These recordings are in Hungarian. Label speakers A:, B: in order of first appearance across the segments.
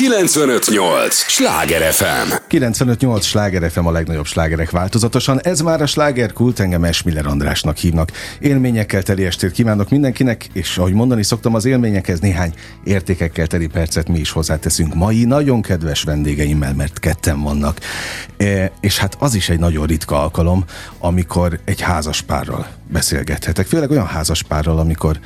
A: 958! Sláger FM!
B: 958! Sláger FM a legnagyobb slágerek változatosan. Ez már a slágerkult, engem Esmiller Andrásnak hívnak. Élményekkel teli estét kívánok mindenkinek, és ahogy mondani szoktam, az élményekhez néhány értékekkel teli percet mi is hozzáteszünk mai nagyon kedves vendégeimmel, mert ketten vannak. E, és hát az is egy nagyon ritka alkalom, amikor egy házaspárral beszélgethetek. Főleg olyan házaspárral, amikor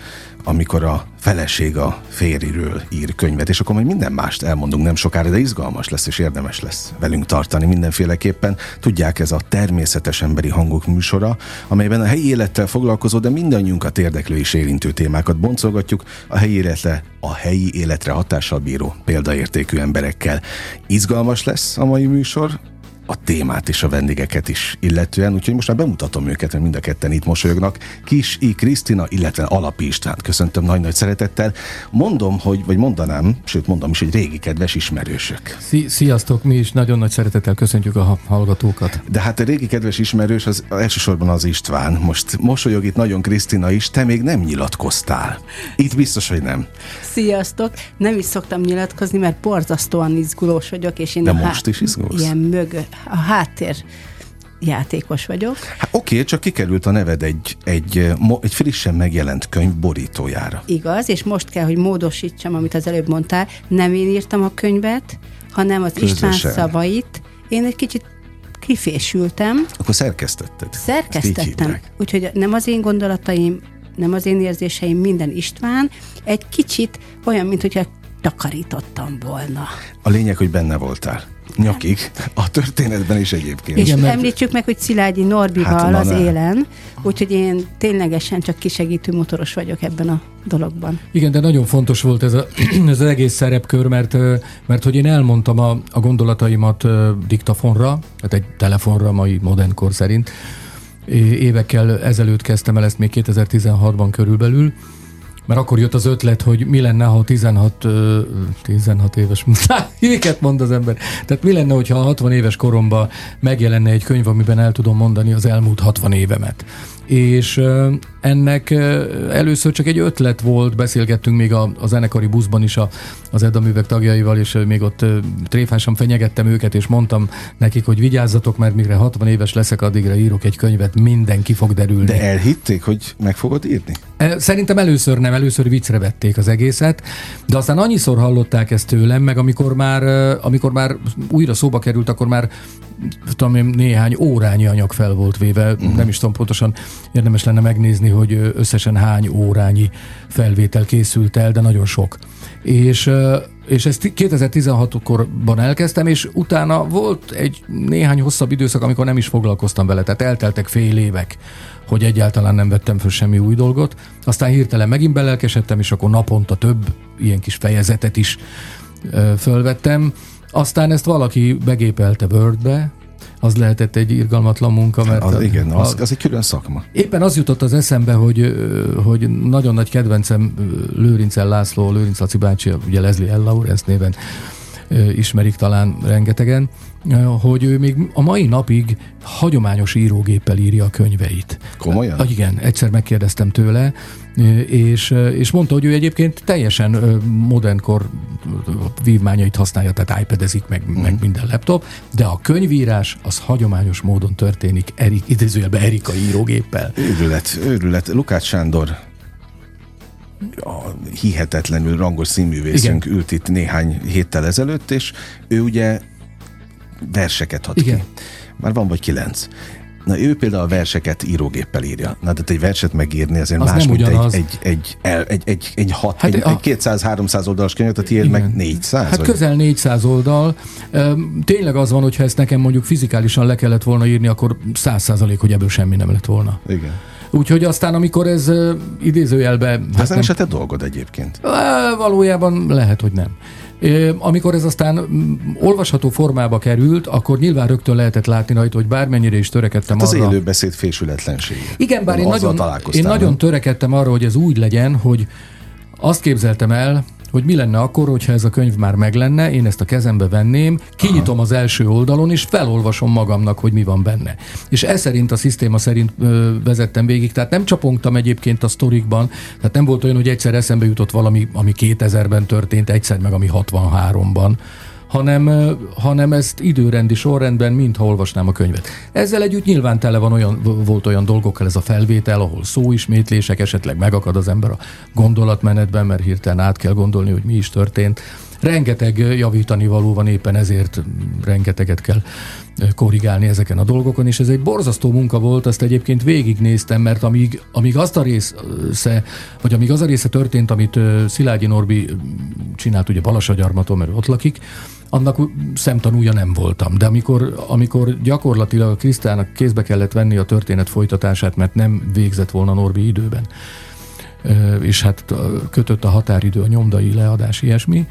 B: amikor a feleség a férjről ír könyvet, és akkor majd minden mást elmondunk nem sokára, de izgalmas lesz és érdemes lesz velünk tartani mindenféleképpen. Tudják, ez a természetes emberi hangok műsora, amelyben a helyi élettel foglalkozó, de mindannyiunkat érdeklő és érintő témákat boncolgatjuk a helyi életre, a helyi életre hatással bíró példaértékű emberekkel. Izgalmas lesz a mai műsor, a témát és a vendégeket is illetően, úgyhogy most már bemutatom őket, mert mind a ketten itt mosolyognak. Kis I. Krisztina, illetve Alapi István. Köszöntöm nagy-nagy szeretettel. Mondom, hogy, vagy mondanám, sőt mondom is, hogy régi kedves ismerősök.
C: Sziasztok, mi is nagyon nagy szeretettel köszöntjük a hallgatókat.
B: De hát a régi kedves ismerős az elsősorban az István. Most mosolyog itt nagyon Krisztina is, te még nem nyilatkoztál. Itt biztos, hogy nem.
D: Sziasztok! Nem is szoktam nyilatkozni, mert borzasztóan izgulós vagyok, és én
B: De most is izgulsz?
D: ilyen mögö, a háttér játékos vagyok.
B: Hát oké, csak kikerült a neved egy, egy, egy frissen megjelent könyv borítójára.
D: Igaz, és most kell, hogy módosítsam, amit az előbb mondtál. Nem én írtam a könyvet, hanem az
B: Közösen.
D: István szavait. Én egy kicsit kifésültem,
B: Akkor szerkesztetted.
D: Szerkesztettem. Úgyhogy nem az én gondolataim, nem az én érzéseim, minden István. Egy kicsit olyan, mint hogyha takarítottam volna.
B: A lényeg, hogy benne voltál. Nyakig. A történetben is egyébként.
D: És
C: Igen, mert-
D: említsük meg, hogy Szilágyi Norbival
B: Hát,
D: hát, az élen, úgyhogy én ténylegesen csak kisegítő motoros vagyok ebben a dologban.
C: Igen, de nagyon fontos volt ez, a, ez az egész szerepkör, mert, mert hogy én elmondtam a, a gondolataimat diktafonra, tehát egy telefonra mai modern kor szerint. Évekkel ezelőtt kezdtem el ezt még 2016-ban körülbelül, mert akkor jött az ötlet, hogy mi lenne, ha 16, ö, 16 éves, miket mond az ember. Tehát mi lenne, hogyha a 60 éves koromban megjelenne egy könyv, amiben el tudom mondani az elmúlt 60 évemet. És ennek először csak egy ötlet volt, beszélgettünk még a, a zenekari buszban is a, az Edda művek tagjaival, és még ott tréfásan fenyegettem őket, és mondtam nekik, hogy vigyázzatok, mert mire 60 éves leszek, addigra írok egy könyvet, minden ki fog derülni.
B: De elhitték, hogy meg fogod írni?
C: E, Szerintem először nem, először viccre vették az egészet, de aztán annyiszor hallották ezt tőlem, meg amikor már, amikor már újra szóba került, akkor már tudom én, néhány órányi anyag fel volt véve, uh-huh. nem is tudom pontosan, érdemes lenne megnézni, hogy összesen hány órányi felvétel készült el, de nagyon sok. És, és ezt 2016-korban elkezdtem, és utána volt egy néhány hosszabb időszak, amikor nem is foglalkoztam vele, tehát elteltek fél évek, hogy egyáltalán nem vettem föl semmi új dolgot. Aztán hirtelen megint belelkesedtem, és akkor naponta több ilyen kis fejezetet is ö, fölvettem. Aztán ezt valaki begépelte Wordbe, az lehetett egy irgalmatlan munka, mert
B: Az, igen, az, az egy külön szakma.
C: Éppen az jutott az eszembe, hogy, hogy nagyon nagy kedvencem Lőrincel László, Lőrinc Laci bácsi, ugye Leslie L. Lawrence néven ismerik talán rengetegen, hogy ő még a mai napig hagyományos írógéppel írja a könyveit.
B: Komolyan?
C: Ah, igen, egyszer megkérdeztem tőle, és, és mondta, hogy ő egyébként teljesen modernkor vívmányait használja, tehát iPad-ezik, meg, mm. meg minden laptop, de a könyvírás az hagyományos módon történik, Erik, idézőjelben Erika írógéppel.
B: Őrület, őrület. Lukács Sándor a hihetetlenül rangos színművészünk ült itt néhány héttel ezelőtt, és ő ugye verseket hat
C: Igen.
B: ki. Már van vagy kilenc. Na ő például a verseket írógéppel írja. Na de egy verset megírni azért
C: Az
B: más, mint
C: ugyanaz.
B: egy, egy, egy, egy, egy, egy, egy, hat,
C: Hát
B: egy,
C: a-
B: egy 200-300 oldalas könyvet, a tiéd meg 400?
C: Hát
B: vagy?
C: közel 400 oldal. Tényleg az van, hogyha ezt nekem mondjuk fizikálisan le kellett volna írni, akkor 100 százalék, hogy ebből semmi nem lett volna.
B: Igen.
C: Úgyhogy aztán, amikor ez idézőjelbe...
B: De ez nem is a te dolgod egyébként.
C: Valójában lehet, hogy nem. Amikor ez aztán olvasható formába került, akkor nyilván rögtön lehetett látni rajta, hogy bármennyire is törekedtem
B: Hát az
C: arra...
B: élőbeszéd fésületlensége.
C: Igen, bár én nagyon, én nagyon törekedtem arra, hogy ez úgy legyen, hogy azt képzeltem el, hogy mi lenne akkor, hogyha ez a könyv már meg lenne, én ezt a kezembe venném, kinyitom Aha. az első oldalon, és felolvasom magamnak, hogy mi van benne. És ez szerint a szisztéma szerint ö, vezettem végig, tehát nem csapongtam egyébként a sztorikban, tehát nem volt olyan, hogy egyszer eszembe jutott valami, ami 2000-ben történt, egyszer meg ami 63-ban hanem, hanem ezt időrendi sorrendben, mintha olvasnám a könyvet. Ezzel együtt nyilván tele van olyan, volt olyan dolgokkal ez a felvétel, ahol szóismétlések, esetleg megakad az ember a gondolatmenetben, mert hirtelen át kell gondolni, hogy mi is történt. Rengeteg javítani való van, éppen ezért rengeteget kell korrigálni ezeken a dolgokon, és ez egy borzasztó munka volt, azt egyébként végignéztem, mert amíg, amíg azt a része, vagy amíg az a része történt, amit Szilágyi Norbi csinált ugye Balasagyarmaton, mert ott lakik, annak szemtanúja nem voltam. De amikor, amikor gyakorlatilag a Krisztának kézbe kellett venni a történet folytatását, mert nem végzett volna Norbi időben, és hát kötött a határidő, a nyomdai leadás, ilyesmi,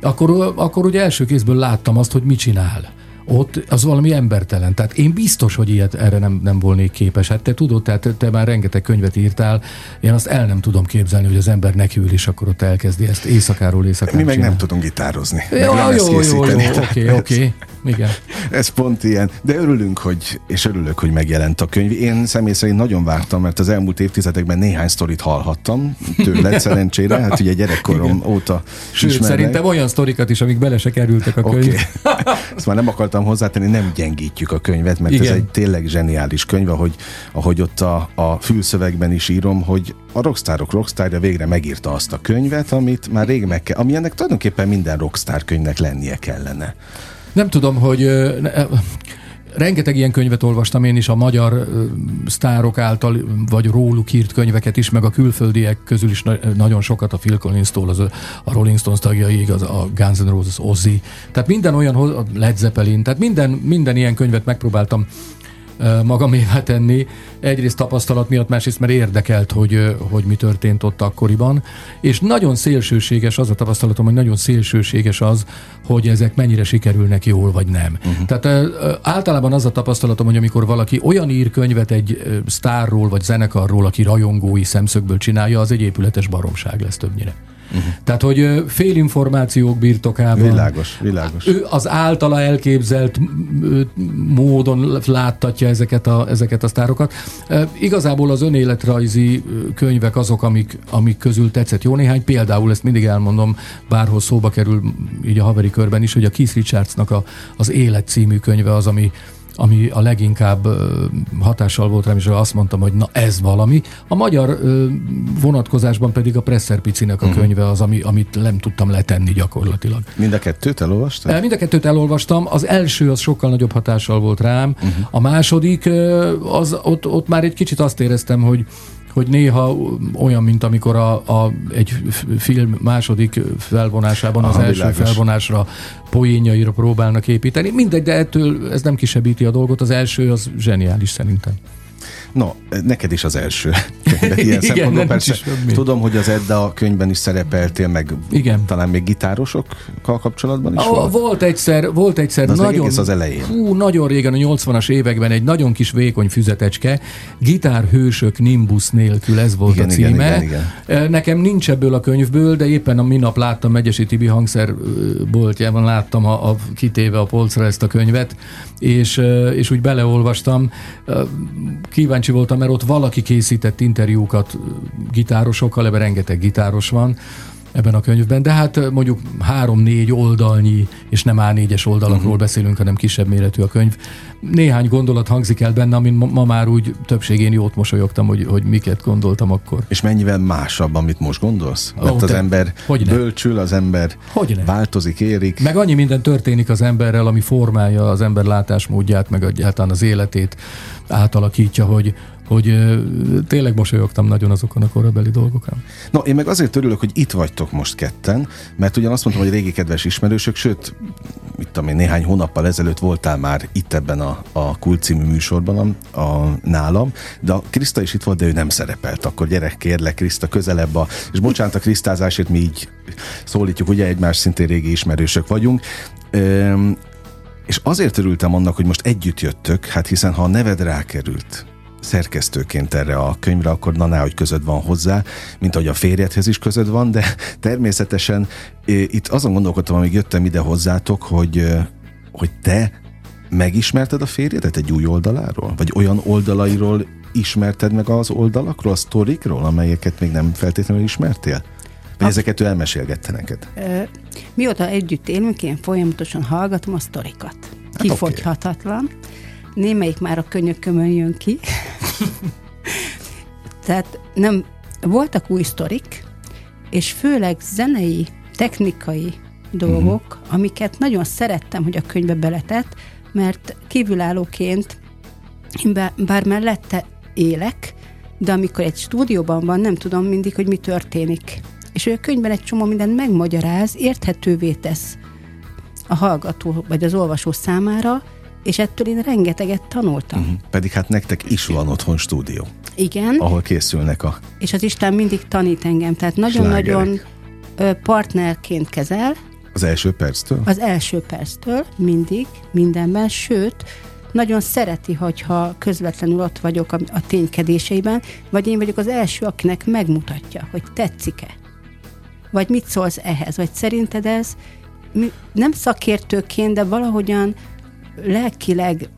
C: akkor, akkor ugye első kézből láttam azt, hogy mit csinál ott az valami embertelen. Tehát én biztos, hogy ilyet erre nem, nem volnék képes. Hát te tudod, tehát te már rengeteg könyvet írtál, én azt el nem tudom képzelni, hogy az ember nekiül, és akkor ott elkezdi ezt éjszakáról éjszakára.
B: Mi meg csinál. nem tudunk gitározni.
C: Jó, jó, jó, jó, oké, oké. Igen.
B: Ez pont ilyen. De örülünk, hogy, és örülök, hogy megjelent a könyv. Én személy szerint nagyon vártam, mert az elmúlt évtizedekben néhány sztorit hallhattam tőled szerencsére, hát ugye gyerekkorom Igen. óta
C: Sőt, ismernek. szerintem olyan sztorikat is, amik bele se kerültek a könyv. Okay.
B: Ezt már nem akartam hozzátenni, nem gyengítjük a könyvet, mert Igen. ez egy tényleg zseniális könyv, ahogy, ahogy ott a, a fülszövegben is írom, hogy a rockstárok rockstárja végre megírta azt a könyvet, amit már rég meg kell, ami ennek tulajdonképpen minden rockstar könyvnek lennie kellene.
C: Nem tudom, hogy rengeteg ilyen könyvet olvastam én is, a magyar sztárok által, vagy róluk írt könyveket is, meg a külföldiek közül is nagyon sokat, a Phil Collins-tól, az, a Rolling Stones tagjaig, az, a Guns N' Roses, Ozzy. Tehát minden olyan, a Led Zeppelin, tehát minden, minden ilyen könyvet megpróbáltam magamévá tenni. Egyrészt tapasztalat miatt, másrészt mert érdekelt, hogy, hogy mi történt ott akkoriban. És nagyon szélsőséges az a tapasztalatom, hogy nagyon szélsőséges az, hogy ezek mennyire sikerülnek jól, vagy nem. Uh-huh. Tehát általában az a tapasztalatom, hogy amikor valaki olyan ír könyvet egy sztárról, vagy zenekarról, aki rajongói szemszögből csinálja, az egy épületes baromság lesz többnyire. Uh-huh. Tehát, hogy félinformációk birtokában.
B: Világos, világos.
C: Ő az általa elképzelt módon láttatja ezeket a, ezeket a sztárokat. Igazából az önéletrajzi könyvek azok, amik, amik közül tetszett jó néhány. Például ezt mindig elmondom, bárhol szóba kerül így a haveri körben is, hogy a Keith Richardsnak a, az Élet című könyve az, ami ami a leginkább hatással volt rám, és azt mondtam, hogy na ez valami. A magyar vonatkozásban pedig a Presser Picinek a uh-huh. könyve az, ami, amit nem tudtam letenni gyakorlatilag.
B: Mind a kettőt elolvastad?
C: Mind a kettőt elolvastam. Az első az sokkal nagyobb hatással volt rám. Uh-huh. A második, az, ott, ott már egy kicsit azt éreztem, hogy hogy néha olyan, mint amikor a, a, egy film második felvonásában Aha, az első világos. felvonásra poénjaira próbálnak építeni. Mindegy, de ettől ez nem kisebbíti a dolgot. Az első az zseniális szerintem.
B: No, neked is az első könyvet ilyen Igen, szempontból. Persze tudom, hogy az Edda könyvben is szerepeltél, meg Igen. talán még gitárosokkal kapcsolatban is
C: volt. Volt egyszer, volt egyszer
B: az
C: nagyon,
B: az elején.
C: Hú, nagyon régen, a 80-as években egy nagyon kis vékony füzetecske, gitárhősök Nimbus nélkül, ez volt igen, a címe. Igen, igen, igen. Nekem nincs ebből a könyvből, de éppen a minap láttam Megyesi Tibi hangszerboltjában, láttam a, a kitéve a polcra ezt a könyvet, és, és úgy beleolvastam. Kíváncsi voltam, mert ott valaki készített interjúkat gitárosokkal, ebben rengeteg gitáros van, ebben a könyvben, de hát mondjuk három-négy oldalnyi, és nem A4-es oldalakról uh-huh. beszélünk, hanem kisebb méretű a könyv. Néhány gondolat hangzik el benne, amin ma, ma már úgy többségén jót mosolyogtam, hogy, hogy miket gondoltam akkor.
B: És mennyivel másabb, amit most gondolsz? Mert oh, az ember hogy bölcsül, az ember hogy változik, érik.
C: Meg annyi minden történik az emberrel, ami formálja az ember látásmódját, meg egyáltalán az életét átalakítja, hogy, hogy tényleg mosolyogtam nagyon azokon a korabeli dolgokon.
B: No, én meg azért örülök, hogy itt vagytok most ketten, mert ugyan azt mondtam, hogy régi kedves ismerősök, sőt, mit tudom én, néhány hónappal ezelőtt voltál már itt ebben a, a Kult című műsorban a, a, nálam, de a Kriszta is itt volt, de ő nem szerepelt. Akkor gyerek, kérlek, Kriszta, közelebb a... És bocsánat a Krisztázásért, mi így szólítjuk, ugye egymás szintén régi ismerősök vagyunk. Üm, és azért örültem annak, hogy most együtt jöttök, hát hiszen ha a neved rákerült, szerkesztőként erre a könyvre, akkor na hogy közöd van hozzá, mint ahogy a férjedhez is közöd van, de természetesen itt azon gondolkodtam, amíg jöttem ide hozzátok, hogy, hogy te megismerted a férjedet egy új oldaláról? Vagy olyan oldalairól ismerted meg az oldalakról, a sztorikról, amelyeket még nem feltétlenül ismertél? Vagy ezeket ő elmesélgette neked?
D: Mióta együtt élünk, én folyamatosan hallgatom a sztorikat. Hát Kifogyhatatlan. Okay. Némelyik már a könyökömön jön ki. Tehát nem, voltak új sztorik, és főleg zenei, technikai dolgok, uh-huh. amiket nagyon szerettem, hogy a könyvbe beletett, mert kívülállóként, bár mellette élek, de amikor egy stúdióban van, nem tudom mindig, hogy mi történik. És ő a könyvben egy csomó mindent megmagyaráz, érthetővé tesz a hallgató vagy az olvasó számára, és ettől én rengeteget tanultam. Uh-huh.
B: Pedig hát nektek is van otthon stúdió.
D: Igen.
B: Ahol készülnek a
D: És az Isten mindig tanít engem, tehát nagyon-nagyon partnerként kezel.
B: Az első perctől?
D: Az első perctől, mindig, mindenben, sőt, nagyon szereti, hogyha közvetlenül ott vagyok a, a ténykedéseiben, vagy én vagyok az első, akinek megmutatja, hogy tetszik-e. Vagy mit szólsz ehhez, vagy szerinted ez nem szakértőként, de valahogyan lelkileg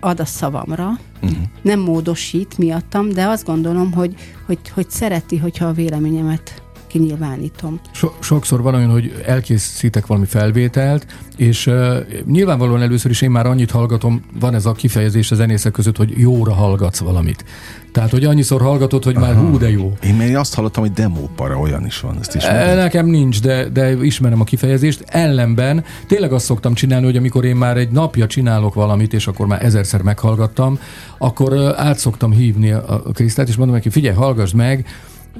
D: ad a szavamra, uh-huh. nem módosít miattam, de azt gondolom, hogy, hogy, hogy szereti, hogyha a véleményemet kinyilvánítom.
C: So, sokszor van olyan, hogy elkészítek valami felvételt, és uh, nyilvánvalóan először is én már annyit hallgatom, van ez a kifejezés a zenészek között, hogy jóra hallgatsz valamit. Tehát, hogy annyiszor hallgatod, hogy Aha. már hú, de jó.
B: Én még azt hallottam, hogy demópara olyan is van. Ezt is
C: e, Nekem nincs, de, de ismerem a kifejezést. Ellenben tényleg azt szoktam csinálni, hogy amikor én már egy napja csinálok valamit, és akkor már ezerszer meghallgattam, akkor át szoktam hívni a Krisztát, és mondom neki, figyelj, hallgass meg,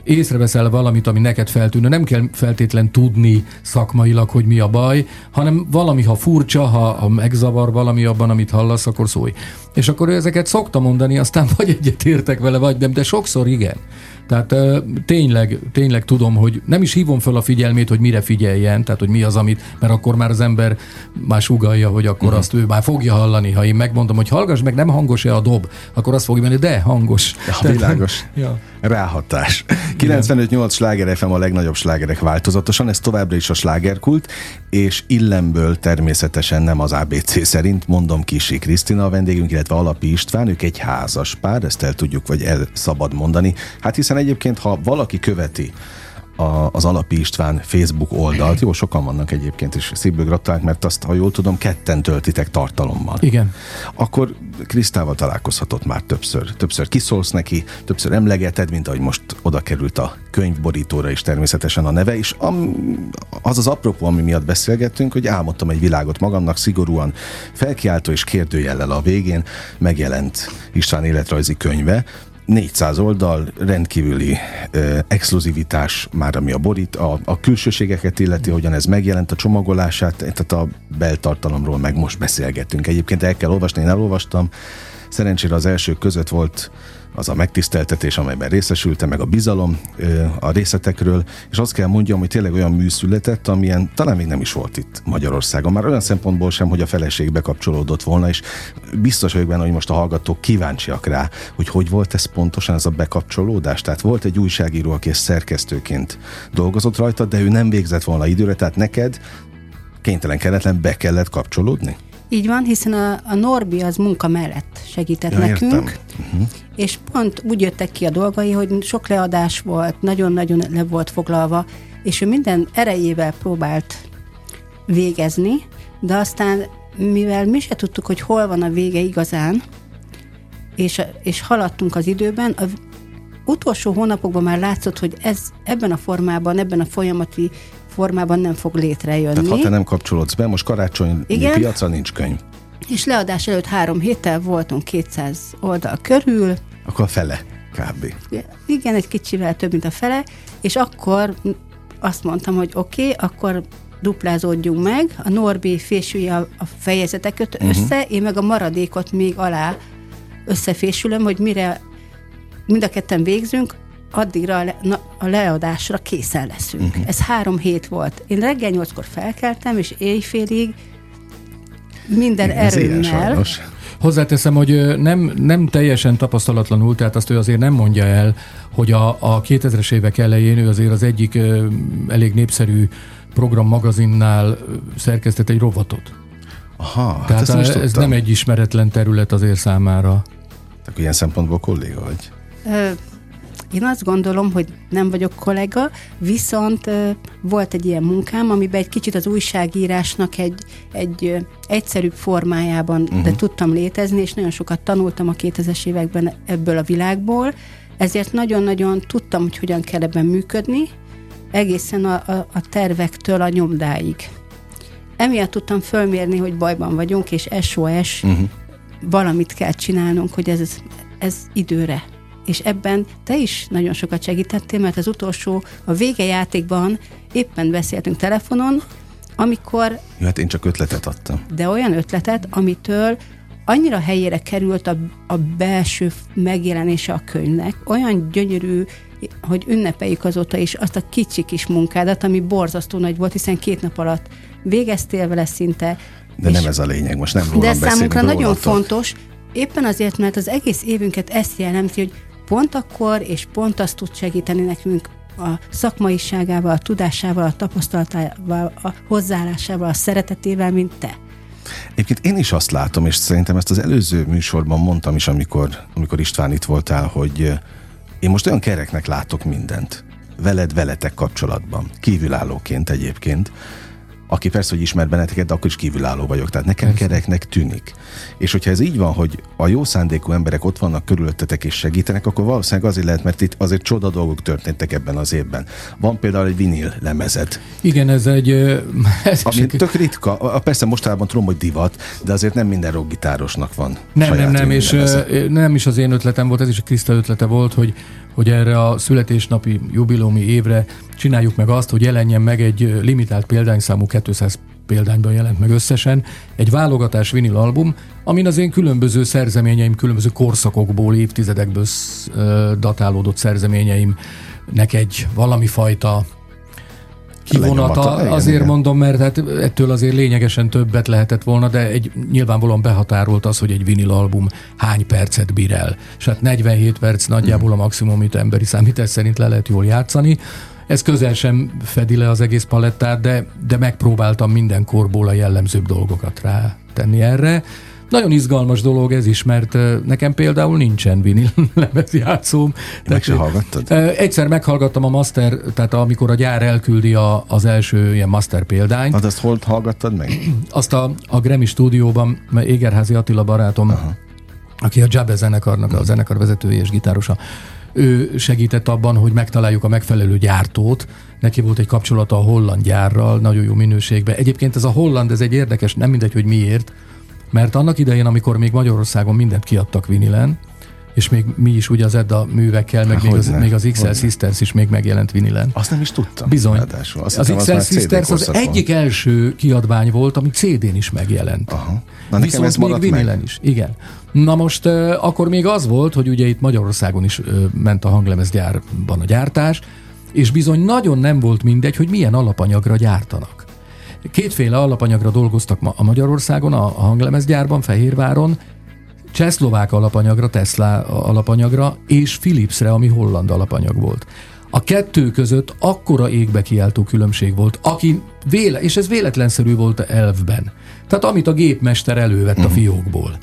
C: észreveszel valamit, ami neked feltűnő, nem kell feltétlen tudni szakmailag, hogy mi a baj, hanem valami, ha furcsa, ha, ha megzavar valami abban, amit hallasz, akkor szólj. És akkor ezeket szokta mondani, aztán vagy egyet értek vele, vagy nem, de sokszor igen. Tehát tényleg, tényleg tudom, hogy nem is hívom fel a figyelmét, hogy mire figyeljen, tehát hogy mi az, amit, mert akkor már az ember már sugalja, hogy akkor uh-huh. azt ő már fogja hallani. Ha én megmondom, hogy hallgass meg, nem hangos-e a dob, akkor azt fogja mondani, de hangos.
B: Ja, tehát, világos. Ja. Ráhatás. 95-8 sláger FM a legnagyobb slágerek változatosan, ez továbbra is a slágerkult, és illemből természetesen nem az ABC szerint, mondom Kisi Krisztina a vendégünk, illetve Alapi István, ők egy házas pár, ezt el tudjuk, vagy el szabad mondani. Hát hiszen egyébként, ha valaki követi a, az Alapi István Facebook oldalt. Jó, sokan vannak egyébként, és szívből gratulálok, mert azt, ha jól tudom, ketten töltitek tartalommal.
C: Igen.
B: Akkor Krisztával találkozhatott már többször. Többször kiszólsz neki, többször emlegeted, mint ahogy most oda került a könyvborítóra is természetesen a neve, és az az apropó, ami miatt beszélgettünk, hogy álmodtam egy világot magamnak, szigorúan felkiáltó és kérdőjellel a végén megjelent István életrajzi könyve, 400 oldal, rendkívüli ö, exkluzivitás már, ami a borít, a, a külsőségeket illeti, hogyan ez megjelent, a csomagolását, tehát a beltartalomról meg most beszélgetünk. Egyébként el kell olvasni, én elolvastam, szerencsére az elsők között volt az a megtiszteltetés, amelyben részesültem, meg a bizalom a részletekről, és azt kell mondjam, hogy tényleg olyan mű született, amilyen talán még nem is volt itt Magyarországon. Már olyan szempontból sem, hogy a feleség bekapcsolódott volna, és biztos vagyok benne, hogy most a hallgatók kíváncsiak rá, hogy hogy volt ez pontosan ez a bekapcsolódás. Tehát volt egy újságíró, aki szerkesztőként dolgozott rajta, de ő nem végzett volna időre, tehát neked kénytelen kelletlen be kellett kapcsolódni?
D: Így van, hiszen a, a Norbi az munka mellett segített ja, nekünk, uh-huh. és pont úgy jöttek ki a dolgai, hogy sok leadás volt, nagyon-nagyon le volt foglalva, és ő minden erejével próbált végezni, de aztán, mivel mi se tudtuk, hogy hol van a vége igazán, és, és haladtunk az időben, a utolsó hónapokban már látszott, hogy ez ebben a formában, ebben a folyamati formában nem fog létrejönni.
B: Tehát ha te nem kapcsolódsz be, most karácsony piacra nincs könyv.
D: És leadás előtt három héttel voltunk 200 oldal körül.
B: Akkor a fele kb.
D: Igen, egy kicsivel több, mint a fele, és akkor azt mondtam, hogy oké, okay, akkor duplázódjunk meg, a Norbi fésülje a, a fejezeteket uh-huh. össze, én meg a maradékot még alá összefésülöm, hogy mire mind a ketten végzünk, addigra a, le, na, a leadásra készen leszünk. Uh-huh. Ez három hét volt. Én reggel nyolckor felkeltem, és éjfélig minden Igen, erőmmel
C: Hozzáteszem, hogy nem, nem teljesen tapasztalatlanul, tehát azt ő azért nem mondja el, hogy a, a 2000-es évek elején ő azért az egyik elég népszerű program magazinnál szerkesztett egy rovatot.
B: Aha, hát
C: Tehát
B: ezt
C: ez nem egy ismeretlen terület azért számára.
B: Tehát ilyen szempontból kolléga vagy?
D: Én azt gondolom, hogy nem vagyok kollega, viszont volt egy ilyen munkám, amiben egy kicsit az újságírásnak egy, egy egyszerűbb formájában, uh-huh. de tudtam létezni, és nagyon sokat tanultam a 2000-es években ebből a világból, ezért nagyon-nagyon tudtam, hogy hogyan kell ebben működni, egészen a, a, a tervektől a nyomdáig. Emiatt tudtam fölmérni, hogy bajban vagyunk, és SOS, uh-huh. Mhm. valamit kell csinálnunk, hogy ez, ez időre és ebben te is nagyon sokat segítettél, mert az utolsó, a vége játékban éppen beszéltünk telefonon, amikor...
B: Jó, hát én csak ötletet adtam.
D: De olyan ötletet, amitől annyira helyére került a, a belső megjelenése a könyvnek, olyan gyönyörű, hogy ünnepeljük azóta is azt a kicsi kis munkádat, ami borzasztó nagy volt, hiszen két nap alatt végeztél vele szinte.
B: De nem ez a lényeg, most nem rólam
D: De számunkra nagyon fontos, éppen azért, mert az egész évünket ezt jelenti, hogy pont akkor, és pont azt tud segíteni nekünk a szakmaiságával, a tudásával, a tapasztalatával, a hozzáállásával, a szeretetével, mint te.
B: Egyébként én is azt látom, és szerintem ezt az előző műsorban mondtam is, amikor, amikor István itt voltál, hogy eh, én most olyan kereknek látok mindent. Veled, veletek kapcsolatban. Kívülállóként egyébként aki persze, hogy ismer benneteket, de akkor is kívülálló vagyok. Tehát nekem persze. kereknek tűnik. És hogyha ez így van, hogy a jó szándékú emberek ott vannak körülöttetek és segítenek, akkor valószínűleg azért lehet, mert itt azért csoda dolgok történtek ebben az évben. Van például egy vinil lemezed.
C: Igen, ez egy...
B: Ez ami egy... tök ritka. Persze mostában tudom, hogy divat, de azért nem minden rockgitárosnak van.
C: Nem, nem, nem, és lemeze. nem is az én ötletem volt, ez is a Kriszta ötlete volt, hogy hogy erre a születésnapi jubilómi évre csináljuk meg azt, hogy jelenjen meg egy limitált példányszámú 200 példányban jelent meg összesen, egy válogatás vinil album, amin az én különböző szerzeményeim, különböző korszakokból, évtizedekből datálódott szerzeményeimnek egy valami fajta kivonata. Azért igen, mondom, mert hát ettől azért lényegesen többet lehetett volna, de egy nyilvánvalóan behatárolt az, hogy egy vinil album hány percet bír el. És hát 47 perc nagyjából a maximum, amit emberi számítás szerint le lehet jól játszani. Ez közel sem fedi le az egész palettát, de, de megpróbáltam minden korból a jellemzőbb dolgokat rá tenni erre. Nagyon izgalmas dolog ez is, mert nekem például nincsen vinil lemezjátszóm.
B: Meg se hallgattad?
C: Egyszer meghallgattam a master, tehát amikor a gyár elküldi a, az első ilyen master példányt.
B: Hát azt hol hallgattad meg?
C: Azt a, a Grammy stúdióban, Égerházi Attila barátom, Aha. aki a Jabbe zenekarnak a zenekar vezetője és gitárosa, ő segített abban, hogy megtaláljuk a megfelelő gyártót. Neki volt egy kapcsolata a holland gyárral, nagyon jó minőségben. Egyébként ez a holland, ez egy érdekes, nem mindegy, hogy miért, mert annak idején, amikor még Magyarországon mindent kiadtak vinilen, és még mi is ugye az Edda művekkel, meg még az, még az XL Sisters is még megjelent vinilen.
B: Azt nem is tudtam.
C: Bizony. Azt az XL Sisters az egyik első kiadvány volt, ami CD-n is megjelent. Aha. Na, Viszont ez még vinilen meg. is. Igen. Na most uh, akkor még az volt, hogy ugye itt Magyarországon is uh, ment a hanglemezgyárban a gyártás, és bizony nagyon nem volt mindegy, hogy milyen alapanyagra gyártanak. Kétféle alapanyagra dolgoztak ma a Magyarországon, a, hanglemezgyárban, Fehérváron, csehszlovák alapanyagra, Tesla alapanyagra, és Philipsre, ami holland alapanyag volt. A kettő között akkora égbe kiáltó különbség volt, aki véle, és ez véletlenszerű volt elvben. Tehát amit a gépmester elővett uh-huh. a mhm. fiókból.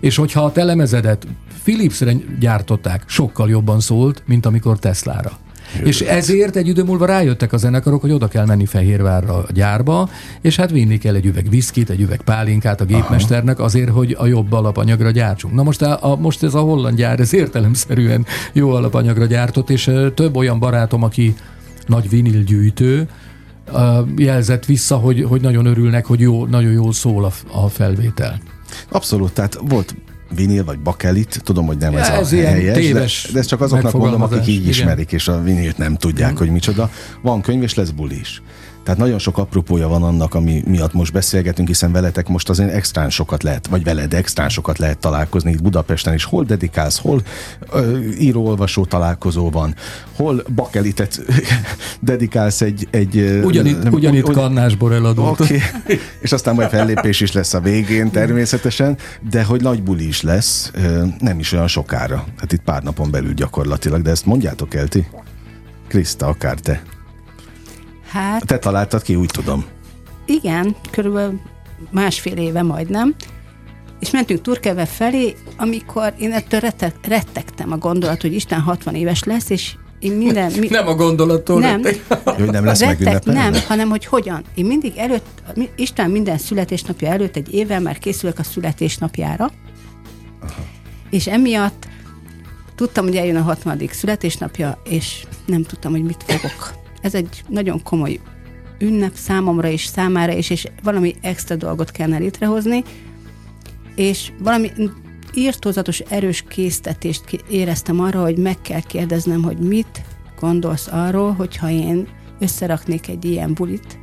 C: És hogyha a telemezedet Philipsre gyártották, sokkal jobban szólt, mint amikor Teslára. És ezért egy idő múlva rájöttek a zenekarok, hogy oda kell menni Fehérvárra a gyárba, és hát vinni kell egy üveg viszkit, egy üveg pálinkát a gépmesternek azért, hogy a jobb alapanyagra gyártsunk. Na most, a, a, most ez a holland gyár, ez értelemszerűen jó alapanyagra gyártott, és több olyan barátom, aki nagy vinilgyűjtő, jelzett vissza, hogy, hogy nagyon örülnek, hogy jó, nagyon jól szól a, a felvétel.
B: Abszolút, tehát volt vinil vagy bakelit, tudom, hogy nem ja, ez, ez a helyes, de, de ez csak azoknak mondom, akik így ismerik, és a vinilt nem tudják, mm. hogy micsoda. Van könyv, és lesz buli is. Tehát nagyon sok apropója van annak, ami miatt most beszélgetünk, hiszen veletek most azért extrán sokat lehet, vagy veled extrán sokat lehet találkozni itt Budapesten is. Hol dedikálsz, hol író-olvasó találkozó van, hol bakelitet dedikálsz egy... egy
C: ugyanitt, nem, ugyanitt kannásbor eladót.
B: Okay. És aztán majd fellépés is lesz a végén természetesen, de hogy nagy buli is lesz, nem is olyan sokára. Hát itt pár napon belül gyakorlatilag, de ezt mondjátok el ti? Kriszta, akár te. Hát... Te találtad ki, úgy tudom.
D: Igen, körülbelül másfél éve majdnem, és mentünk Turkeve felé, amikor én ettől rettek, rettegtem a gondolat, hogy Isten 60 éves lesz, és én minden...
C: Mi, nem a gondolattól
D: nem,
B: hogy nem lesz rettek,
D: Nem, hanem hogy hogyan. Én mindig előtt, Isten minden születésnapja előtt egy évvel már készülök a születésnapjára, Aha. és emiatt tudtam, hogy eljön a 60. születésnapja, és nem tudtam, hogy mit fogok. Ez egy nagyon komoly ünnep számomra és számára is, és valami extra dolgot kellene létrehozni, és valami írtózatos erős késztetést éreztem arra, hogy meg kell kérdeznem, hogy mit gondolsz arról, hogyha én összeraknék egy ilyen bulit,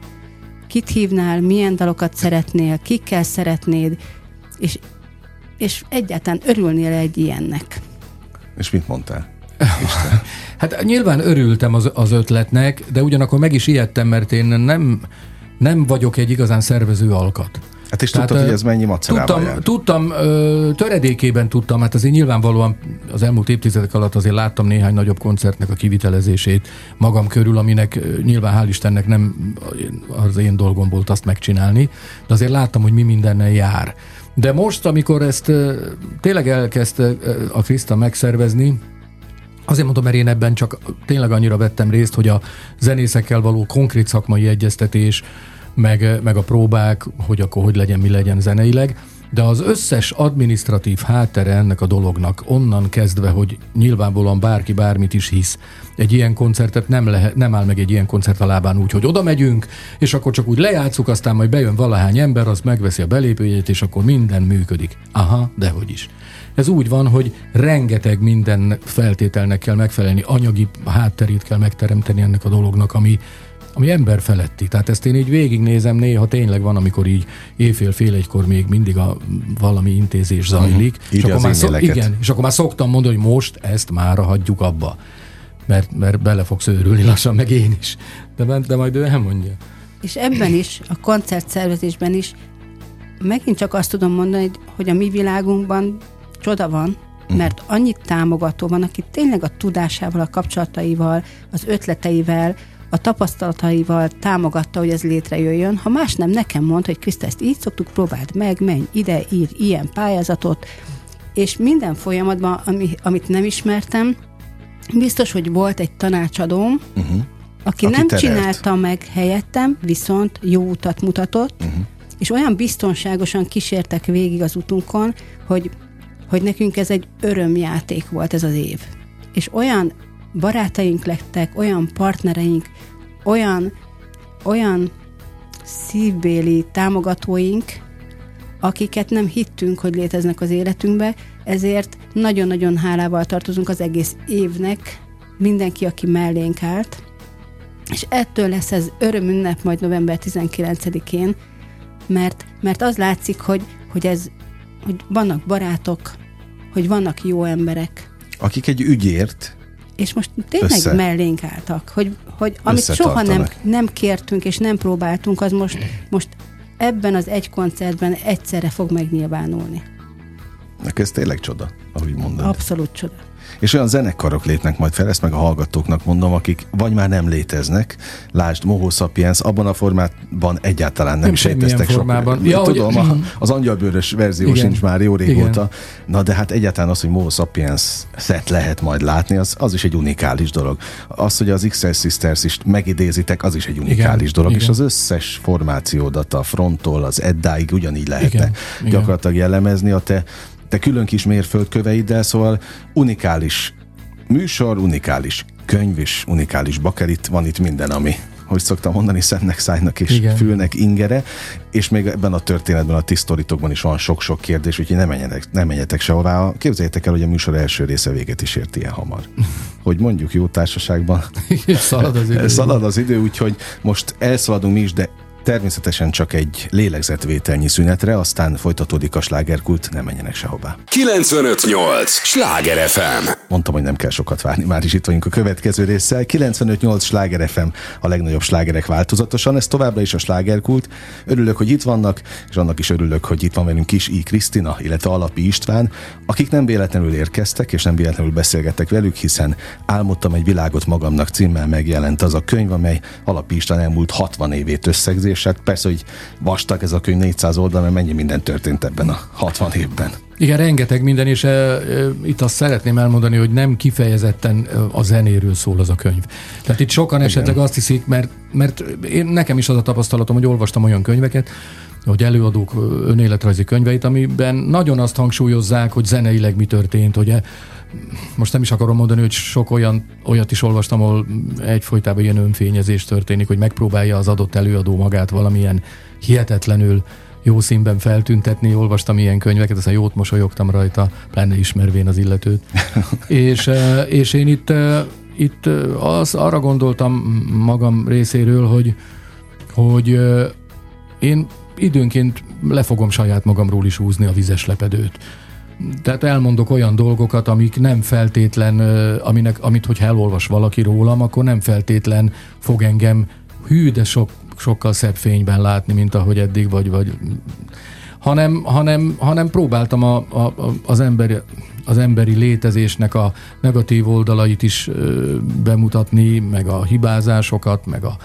D: kit hívnál, milyen dalokat szeretnél, kikkel szeretnéd, és, és egyáltalán örülnél egy ilyennek.
B: És mit mondtál?
C: Hát nyilván örültem az, az ötletnek, de ugyanakkor meg is ijedtem, mert én nem, nem vagyok egy igazán szervező alkat.
B: Hát és Tehát, tudtad, hogy ez mennyi macerával
C: Tudtam, jár? tudtam töredékében tudtam, hát azért nyilvánvalóan az elmúlt évtizedek alatt azért láttam néhány nagyobb koncertnek a kivitelezését magam körül, aminek nyilván hál' Istennek nem az én dolgom volt azt megcsinálni, de azért láttam, hogy mi mindennel jár. De most, amikor ezt tényleg elkezdte a Krista megszervezni, Azért mondom, mert én ebben csak tényleg annyira vettem részt, hogy a zenészekkel való konkrét szakmai egyeztetés, meg, meg a próbák, hogy akkor hogy legyen, mi legyen zeneileg, de az összes administratív háttere ennek a dolognak, onnan kezdve, hogy nyilvánvalóan bárki bármit is hisz, egy ilyen koncertet nem, lehet, nem áll meg egy ilyen koncert a lábán úgy, hogy oda megyünk, és akkor csak úgy lejátszuk, aztán majd bejön valahány ember, az megveszi a belépőjét, és akkor minden működik. Aha, dehogy is. Ez úgy van, hogy rengeteg minden feltételnek kell megfelelni, anyagi hátterét kell megteremteni ennek a dolognak, ami, ami ember feletti. Tehát ezt én így végignézem, néha tényleg van, amikor így éjfél fél egykor még mindig a valami intézés zajlik.
B: Uh-huh. És akkor már szok,
C: igen, és akkor már szoktam mondani, hogy most ezt már hagyjuk abba. Mert, mert bele fogsz őrülni lassan, meg én is. De, de majd ő elmondja.
D: És ebben is, a koncertszervezésben is megint csak azt tudom mondani, hogy a mi világunkban csoda van, mhm. mert annyit támogató van, aki tényleg a tudásával, a kapcsolataival, az ötleteivel, a tapasztalataival támogatta, hogy ez létrejöjjön. Ha más nem, nekem mond, hogy Kriszta, ezt így szoktuk, próbáld meg, menj ide, ír ilyen pályázatot, és minden folyamatban, ami, amit nem ismertem, biztos, hogy volt egy tanácsadóm, uh-huh. aki, aki nem terelt. csinálta meg helyettem, viszont jó utat mutatott, uh-huh. és olyan biztonságosan kísértek végig az utunkon, hogy hogy nekünk ez egy örömjáték volt ez az év. És olyan barátaink lettek, olyan partnereink, olyan, olyan szívbéli támogatóink, akiket nem hittünk, hogy léteznek az életünkbe, ezért nagyon-nagyon hálával tartozunk az egész évnek, mindenki, aki mellénk állt, és ettől lesz ez örömünnep majd november 19-én, mert, mert az látszik, hogy, hogy ez hogy vannak barátok, hogy vannak jó emberek.
B: Akik egy ügyért
D: és most tényleg össze. mellénk álltak, hogy, hogy amit soha nem, nem kértünk és nem próbáltunk, az most, most ebben az egy koncertben egyszerre fog megnyilvánulni.
B: Ez tényleg csoda, ahogy mondod.
D: Abszolút csoda
B: és olyan zenekarok lépnek majd fel, ezt meg a hallgatóknak mondom, akik vagy már nem léteznek, lásd Moho Sapiens, abban a formában egyáltalán nem, nem sejteztek
C: formában.
B: Ja, Tudom, hogy... a, az angyalbőrös verzió Igen. sincs már jó régóta. Igen. Na de hát egyáltalán az, hogy Moho Sapiens szet lehet majd látni, az, az is egy unikális dolog. Az, hogy az XL Sisters is megidézitek, az is egy unikális Igen. dolog, Igen. és az összes formációdat a fronttól az Eddáig ugyanígy lehetne Igen. gyakorlatilag jellemezni a te te külön kis mérföldköveiddel, szóval unikális műsor, unikális könyv és unikális bakerit, van itt minden, ami hogy szoktam mondani, szemnek, szájnak és Igen. fülnek ingere, és még ebben a történetben, a tisztoritokban is van sok-sok kérdés, úgyhogy ne menjetek, ne menjetek sehová. Képzeljétek el, hogy a műsor első része véget is ért ilyen hamar. Hogy mondjuk jó társaságban.
C: szalad az idő.
B: szalad az idő, úgyhogy most elszaladunk mi is, de Természetesen csak egy lélegzetvételnyi szünetre, aztán folytatódik a slágerkult, nem menjenek sehová.
A: 958! Sláger FM!
B: Mondtam, hogy nem kell sokat várni, már is itt vagyunk a következő résszel. 958 Sláger FM a legnagyobb slágerek változatosan, ez továbbra is a slágerkult. Örülök, hogy itt vannak, és annak is örülök, hogy itt van velünk Kis I. Krisztina, illetve Alapi István, akik nem véletlenül érkeztek, és nem véletlenül beszélgettek velük, hiszen Álmodtam egy világot magamnak címmel megjelent az a könyv, amely Alapi István elmúlt 60 évét összegzi, és hát persze, hogy vastag ez a könyv 400 oldal, mert mennyi minden történt ebben a 60 évben.
C: Igen, rengeteg minden, és e, e, itt azt szeretném elmondani, hogy nem kifejezetten a zenéről szól az a könyv. Tehát itt sokan Igen. esetleg azt hiszik, mert, mert én, nekem is az a tapasztalatom, hogy olvastam olyan könyveket, hogy előadók önéletrajzi könyveit, amiben nagyon azt hangsúlyozzák, hogy zeneileg mi történt, hogy most nem is akarom mondani, hogy sok olyan, olyat is olvastam, ahol egyfolytában ilyen önfényezés történik, hogy megpróbálja az adott előadó magát valamilyen hihetetlenül jó színben feltüntetni. Olvastam ilyen könyveket, aztán jót mosolyogtam rajta, pláne ismervén az illetőt. és, eh, és én itt, eh, itt eh, az, arra gondoltam magam részéről, hogy, hogy én időnként le fogom saját magamról is húzni a vizes lepedőt tehát elmondok olyan dolgokat, amik nem feltétlen, aminek, amit hogyha elolvas valaki rólam, akkor nem feltétlen fog engem hű, de sok, sokkal szebb fényben látni, mint ahogy eddig vagy, vagy hanem, hanem, hanem próbáltam a, a, az, emberi, az emberi létezésnek a negatív oldalait is ö, bemutatni, meg a hibázásokat, meg a,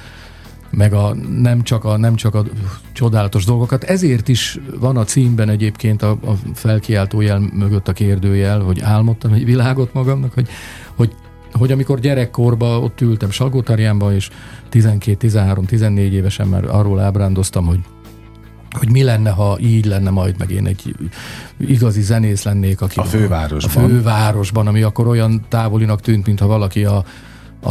C: meg a, nem, csak a, nem csak a csodálatos dolgokat. Ezért is van a címben egyébként a, a felkiáltójel mögött a kérdőjel, hogy álmodtam egy világot magamnak, hogy, hogy, hogy amikor gyerekkorban ott ültem Salgótarjánban, és 12-13-14 évesen már arról ábrándoztam, hogy hogy mi lenne, ha így lenne majd, meg én egy igazi zenész lennék, aki
B: a fővárosban.
C: A fővárosban, ami akkor olyan távolinak tűnt, mintha valaki a a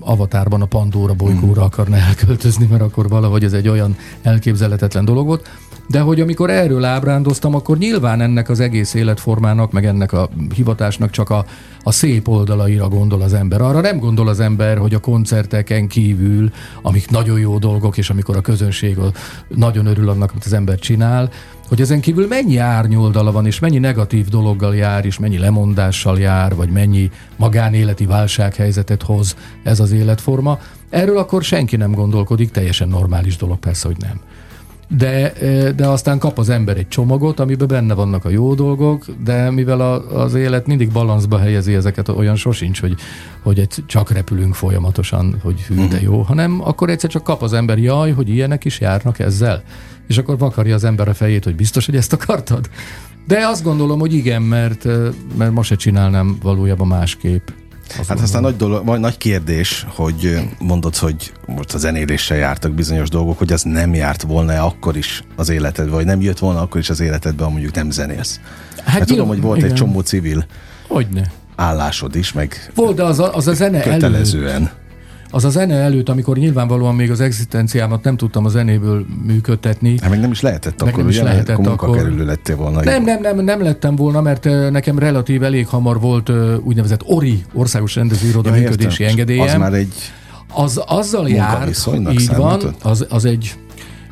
C: avatárban a Pandora bolygóra akarna elköltözni, mert akkor valahogy ez egy olyan elképzelhetetlen dolog volt. De hogy amikor erről ábrándoztam, akkor nyilván ennek az egész életformának, meg ennek a hivatásnak csak a, a szép oldalaira gondol az ember. Arra nem gondol az ember, hogy a koncerteken kívül, amik nagyon jó dolgok, és amikor a közönség nagyon örül annak, amit az ember csinál, hogy ezen kívül mennyi árnyoldala van, és mennyi negatív dologgal jár, és mennyi lemondással jár, vagy mennyi magánéleti válsághelyzetet hoz ez az életforma. Erről akkor senki nem gondolkodik, teljesen normális dolog persze, hogy nem de, de aztán kap az ember egy csomagot, amiben benne vannak a jó dolgok, de mivel a, az élet mindig balanszba helyezi ezeket, olyan sosincs, hogy, hogy csak repülünk folyamatosan, hogy hű, de mhm. jó, hanem akkor egyszer csak kap az ember, jaj, hogy ilyenek is járnak ezzel. És akkor vakarja az ember a fejét, hogy biztos, hogy ezt akartad. De azt gondolom, hogy igen, mert, mert ma se csinálnám valójában másképp.
B: Hát aztán nagy, dolog, vagy nagy kérdés, hogy mondod, hogy most a zenéléssel jártak bizonyos dolgok, hogy az nem járt volna akkor is az életedbe, vagy nem jött volna akkor is az életedbe, ha mondjuk nem zenélsz. Hát, hát tudom, hogy volt igen. egy csomó civil
C: Hogyne.
B: állásod is, meg
C: Volt, de az a, az a zene
B: kötelezően. Előtt
C: az a zene előtt, amikor nyilvánvalóan még az egzisztenciámat nem tudtam a zenéből működtetni.
B: Hát még nem is lehetett akkor, nem is ugye? lehetett akkor. kerülő lettél volna.
C: Nem, nem, nem, nem lettem volna, mert nekem relatív elég hamar volt úgynevezett ORI, Országos Rendezőiroda ja, működési engedélye.
B: Az már egy
C: az azzal jár, így van, az, az egy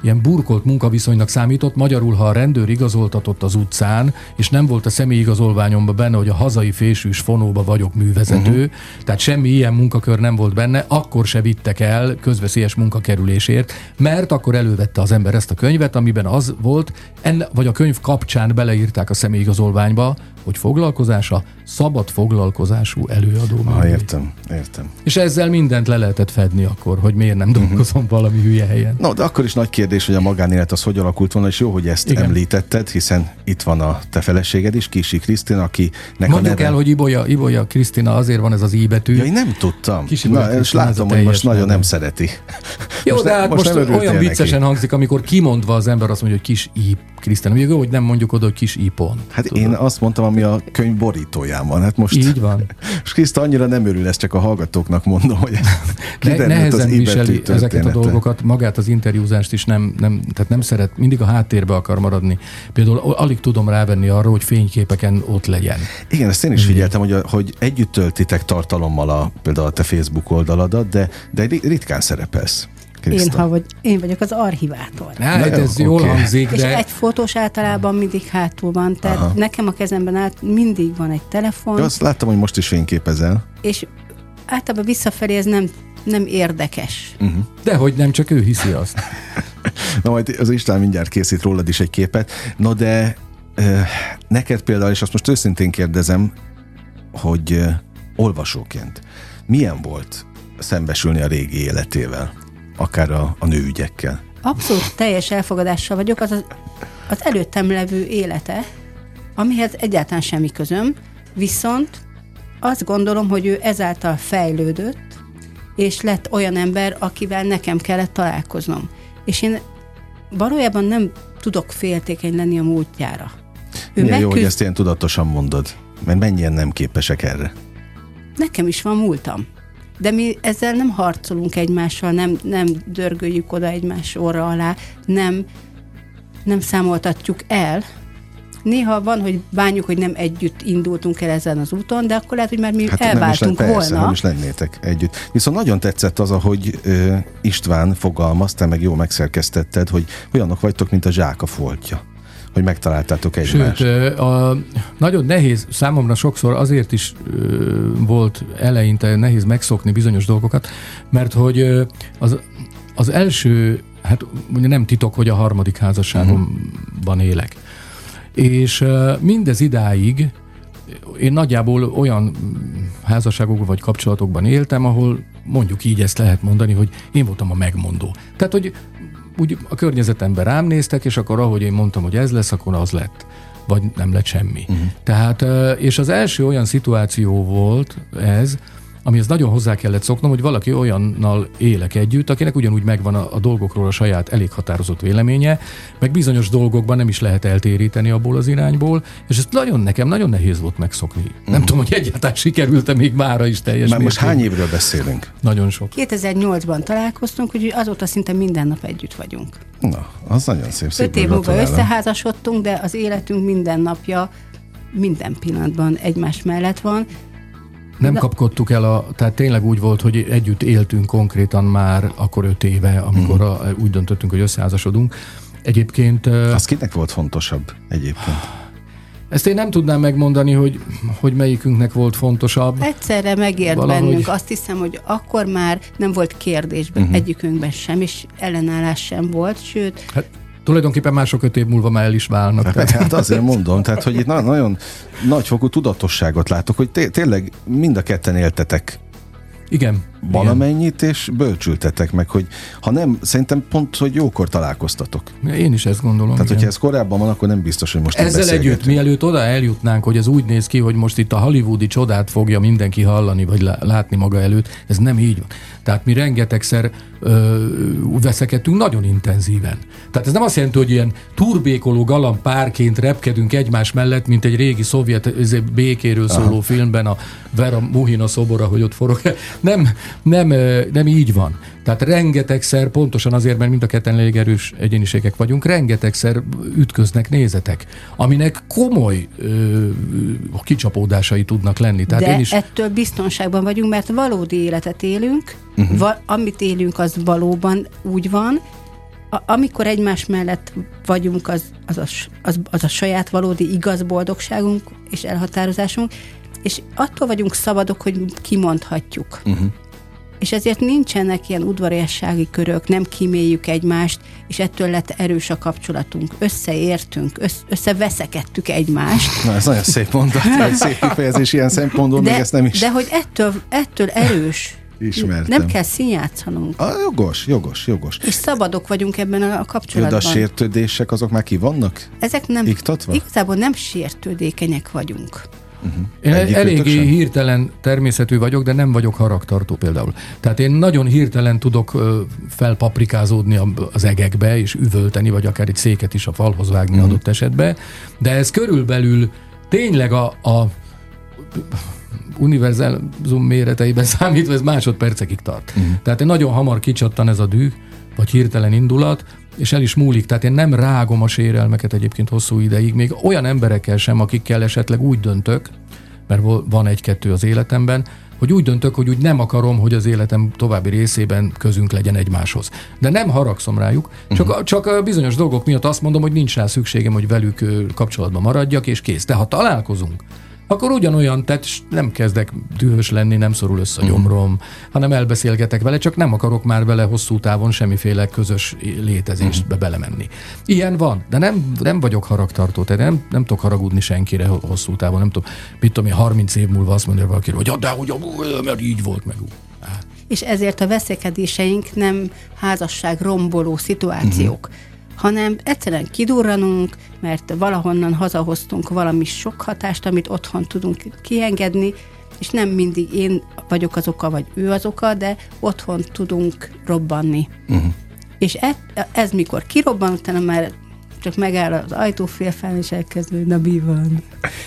C: ilyen burkolt munkaviszonynak számított. Magyarul, ha a rendőr igazoltatott az utcán, és nem volt a személyigazolványomban benne, hogy a hazai fésűs fonóba vagyok művezető, uh-huh. tehát semmi ilyen munkakör nem volt benne, akkor se vittek el közveszélyes munkakerülésért, mert akkor elővette az ember ezt a könyvet, amiben az volt, enne, vagy a könyv kapcsán beleírták a személyigazolványba, hogy foglalkozása szabad foglalkozású előadó.
B: Ah, értem, értem.
C: És ezzel mindent le lehetett fedni akkor, hogy miért nem dolgozom uh-huh. valami hülye helyen.
B: No, de akkor is nagy kérdés, hogy a magánélet az hogy alakult volna, és jó, hogy ezt Igen. említetted, hiszen itt van a te feleséged is, Kisi Krisztina, aki
C: Mondjuk a neve... el, hogy Ibolya, Ibolya Krisztina, azért van ez az I íbetű.
B: Ja, én nem tudtam. Kisi Na, és látom, hogy most nagyon nem szereti.
C: Jó, most de hát most, most olyan viccesen neki. hangzik, amikor kimondva az ember azt mondja, hogy kis I Krisztina. Még jó, hogy nem mondjuk oda, hogy kis I pont.
B: Hát Tudod? én azt mondtam, ami a könyv borítóján van. Hát most,
C: Így van.
B: És Kriszta annyira nem örül, ezt csak a hallgatóknak mondom, hogy
C: ne, nehezen viseli ezeket a dolgokat, magát az interjúzást is nem, nem, tehát nem szeret, mindig a háttérbe akar maradni. Például alig tudom rávenni arra, hogy fényképeken ott legyen.
B: Igen, ezt én is figyeltem, hogy, a, hogy együtt töltitek tartalommal a, például a te Facebook oldaladat, de, de ritkán szerepelsz.
D: Én, ha vagy, én vagyok az archivátor.
C: Hát, Na, ez jól okay. hangzik,
D: de... És egy fotós általában mindig hátul van, tehát Aha. nekem a kezemben át mindig van egy telefon.
B: Jó, azt láttam, hogy most is fényképezel.
D: És általában visszafelé ez nem, nem érdekes.
C: Uh-huh. De hogy nem, csak ő hiszi azt.
B: Na majd az István mindjárt készít rólad is egy képet. No de neked például, és azt most őszintén kérdezem, hogy olvasóként milyen volt szembesülni a régi életével? Akár a, a nőügyekkel.
D: Abszolút teljes elfogadással vagyok, az, az az előttem levő élete, amihez egyáltalán semmi közöm, viszont azt gondolom, hogy ő ezáltal fejlődött, és lett olyan ember, akivel nekem kellett találkoznom. És én valójában nem tudok féltékeny lenni a múltjára.
B: Ő Milyen megküzd... jó, hogy ezt ilyen tudatosan mondod, mert mennyien nem képesek erre.
D: Nekem is van múltam de mi ezzel nem harcolunk egymással, nem, nem dörgöljük oda egymás orra alá, nem, nem számoltatjuk el. Néha van, hogy bánjuk, hogy nem együtt indultunk el ezen az úton, de akkor lehet, hogy már mi hát elváltunk
B: nem is,
D: persze, volna.
B: nem is lennétek együtt. Viszont nagyon tetszett az, ahogy ö, István fogalmazta, meg jó megszerkesztetted, hogy olyanok vagytok, mint a zsák a foltja hogy megtaláltátok egymást.
C: Sőt, a, nagyon nehéz, számomra sokszor azért is ö, volt eleinte nehéz megszokni bizonyos dolgokat, mert hogy az, az első, hát ugye nem titok, hogy a harmadik házasságomban élek. És mindez idáig én nagyjából olyan házasságokban vagy kapcsolatokban éltem, ahol mondjuk így ezt lehet mondani, hogy én voltam a megmondó. Tehát, hogy úgy a környezetemben rám néztek, és akkor ahogy én mondtam, hogy ez lesz, akkor az lett vagy nem lett semmi. Uh-huh. Tehát, és az első olyan szituáció volt ez, amihez nagyon hozzá kellett szoknom, hogy valaki olyannal élek együtt, akinek ugyanúgy megvan a, a dolgokról a saját elég határozott véleménye, meg bizonyos dolgokban nem is lehet eltéríteni abból az irányból, és ezt nagyon nekem nagyon nehéz volt megszokni. Uh-huh. Nem tudom, hogy egyáltalán sikerült-e még mára is teljes
B: Már most hány évről beszélünk?
C: Nagyon sok.
D: 2008-ban találkoztunk, úgyhogy azóta szinte minden nap együtt vagyunk.
B: Na, az nagyon szép. szép
D: Öt év múlva összeházasodtunk, de az életünk minden napja minden pillanatban egymás mellett van,
C: nem kapkodtuk el, a, tehát tényleg úgy volt, hogy együtt éltünk konkrétan már akkor öt éve, amikor mm. a, úgy döntöttünk, hogy összeházasodunk. Egyébként...
B: Az kinek volt fontosabb egyébként?
C: Ezt én nem tudnám megmondani, hogy, hogy melyikünknek volt fontosabb.
D: Egyszerre megért Valahogy... bennünk. Azt hiszem, hogy akkor már nem volt kérdésben uh-huh. egyikünkben sem, és ellenállás sem volt, sőt...
C: Hát tulajdonképpen mások öt év múlva már el is válnak.
B: Hát, hát azért mondom, tehát hogy itt nagyon nagyfokú tudatosságot látok, hogy té- tényleg mind a ketten éltetek
C: igen.
B: Valamennyit, igen. és bölcsültetek meg, hogy ha nem, szerintem pont, hogy jókor találkoztatok.
C: Én is ezt gondolom.
B: Tehát, igen. hogyha ez korábban van, akkor nem biztos, hogy most
C: Ezzel együtt, mielőtt oda eljutnánk, hogy ez úgy néz ki, hogy most itt a hollywoodi csodát fogja mindenki hallani, vagy látni maga előtt, ez nem így van. Tehát mi rengetegszer ö, veszekedtünk nagyon intenzíven. Tehát ez nem azt jelenti, hogy ilyen turbékoló galamb párként repkedünk egymás mellett, mint egy régi szovjet békéről szóló Aha. filmben a Vera Muhina szobora, hogy ott forog. Nem, nem, nem így van. Tehát rengetegszer, pontosan azért, mert mind a ketten elég erős egyéniségek vagyunk, rengetegszer ütköznek nézetek, aminek komoly ö, kicsapódásai tudnak lenni.
D: Tehát De én is... ettől biztonságban vagyunk, mert valódi életet élünk, uh-huh. va- amit élünk, az valóban úgy van, a- amikor egymás mellett vagyunk, az, az, a, az, az a saját valódi igaz boldogságunk és elhatározásunk, és attól vagyunk szabadok, hogy kimondhatjuk. Uh-huh és ezért nincsenek ilyen udvariassági körök, nem kíméljük egymást, és ettől lett erős a kapcsolatunk. Összeértünk, össze, összeveszekedtük egymást.
B: Na, ez nagyon szép mondat, egy szép kifejezés ilyen szempontból, de, még ezt nem is.
D: De hogy ettől, ettől erős.
B: Ismertem.
D: Nem kell színjátszanunk.
B: A, jogos, jogos, jogos.
D: És szabadok vagyunk ebben a kapcsolatban.
B: de a sértődések azok már ki vannak?
D: Ezek nem,
B: Iktatva?
D: igazából nem sértődékenyek vagyunk.
C: Uh-huh. Én Egyik eléggé hirtelen természetű vagyok, de nem vagyok haragtartó például. Tehát én nagyon hirtelen tudok felpaprikázódni az egekbe, és üvölteni, vagy akár egy széket is a falhoz vágni uh-huh. adott esetben, de ez körülbelül tényleg a, a univerzálzum méreteiben számítva ez másodpercekig tart. Uh-huh. Tehát egy nagyon hamar kicsattan ez a dű, vagy hirtelen indulat, és el is múlik. Tehát én nem rágom a sérelmeket egyébként hosszú ideig, még olyan emberekkel sem, akikkel esetleg úgy döntök, mert van egy-kettő az életemben, hogy úgy döntök, hogy úgy nem akarom, hogy az életem további részében közünk legyen egymáshoz. De nem haragszom rájuk, csak, uh-huh. csak bizonyos dolgok miatt azt mondom, hogy nincs rá szükségem, hogy velük kapcsolatban maradjak, és kész. De ha találkozunk, akkor ugyanolyan, tehát nem kezdek dühös lenni, nem szorul össze a gyomrom, uh-huh. hanem elbeszélgetek vele, csak nem akarok már vele hosszú távon semmiféle közös létezésbe uh-huh. belemenni. Ilyen van, de nem, nem vagyok haragtartó, tehát nem, nem tudok haragudni senkire hosszú távon, nem tudom, mit tudom én, 30 év múlva azt mondja valaki, hogy de hogy mert így volt meg.
D: És ezért a veszekedéseink nem házasság romboló szituációk. Uh-huh hanem egyszerűen kidurranunk, mert valahonnan hazahoztunk valami sok hatást, amit otthon tudunk kiengedni, és nem mindig én vagyok az oka, vagy ő az oka, de otthon tudunk robbanni. Uh-huh. És ez, ez mikor kirobban, utána már csak megáll az ajtófélfán, és elkezdő, na mi van?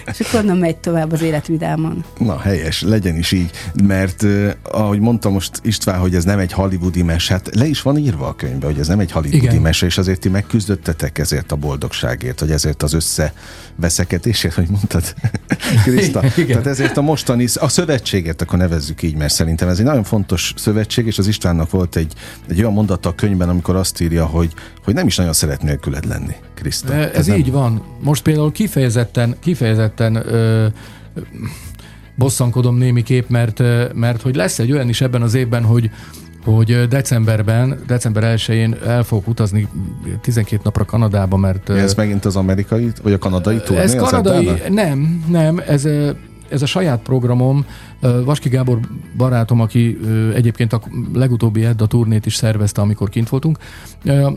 D: És akkor onnan megy tovább az élet vidáman.
B: Na, helyes, legyen is így, mert ahogy mondta most István, hogy ez nem egy hollywoodi mes, hát le is van írva a könyvbe, hogy ez nem egy hollywoodi Igen. mese, és azért ti megküzdöttetek ezért a boldogságért, vagy ezért az összeveszekedésért, hogy mondtad, Kriszta. Igen. Tehát ezért a mostani, a szövetséget akkor nevezzük így, mert szerintem ez egy nagyon fontos szövetség, és az Istvánnak volt egy, egy olyan mondata a könyvben, amikor azt írja, hogy, hogy nem is nagyon szeret nélküled lenni. Kriszta.
C: Ez, ez így nem... van. Most például kifejezetten, kifejezetten ö, bosszankodom némi kép, mert, mert hogy lesz egy olyan is ebben az évben, hogy hogy decemberben, december 1-én el fogok utazni 12 napra Kanadába, mert...
B: Ez megint az amerikai, vagy a kanadai turné?
C: Ez kanadai, nem, nem, ez, ez a saját programom, Vaski Gábor barátom, aki egyébként a legutóbbi Edda turnét is szervezte, amikor kint voltunk,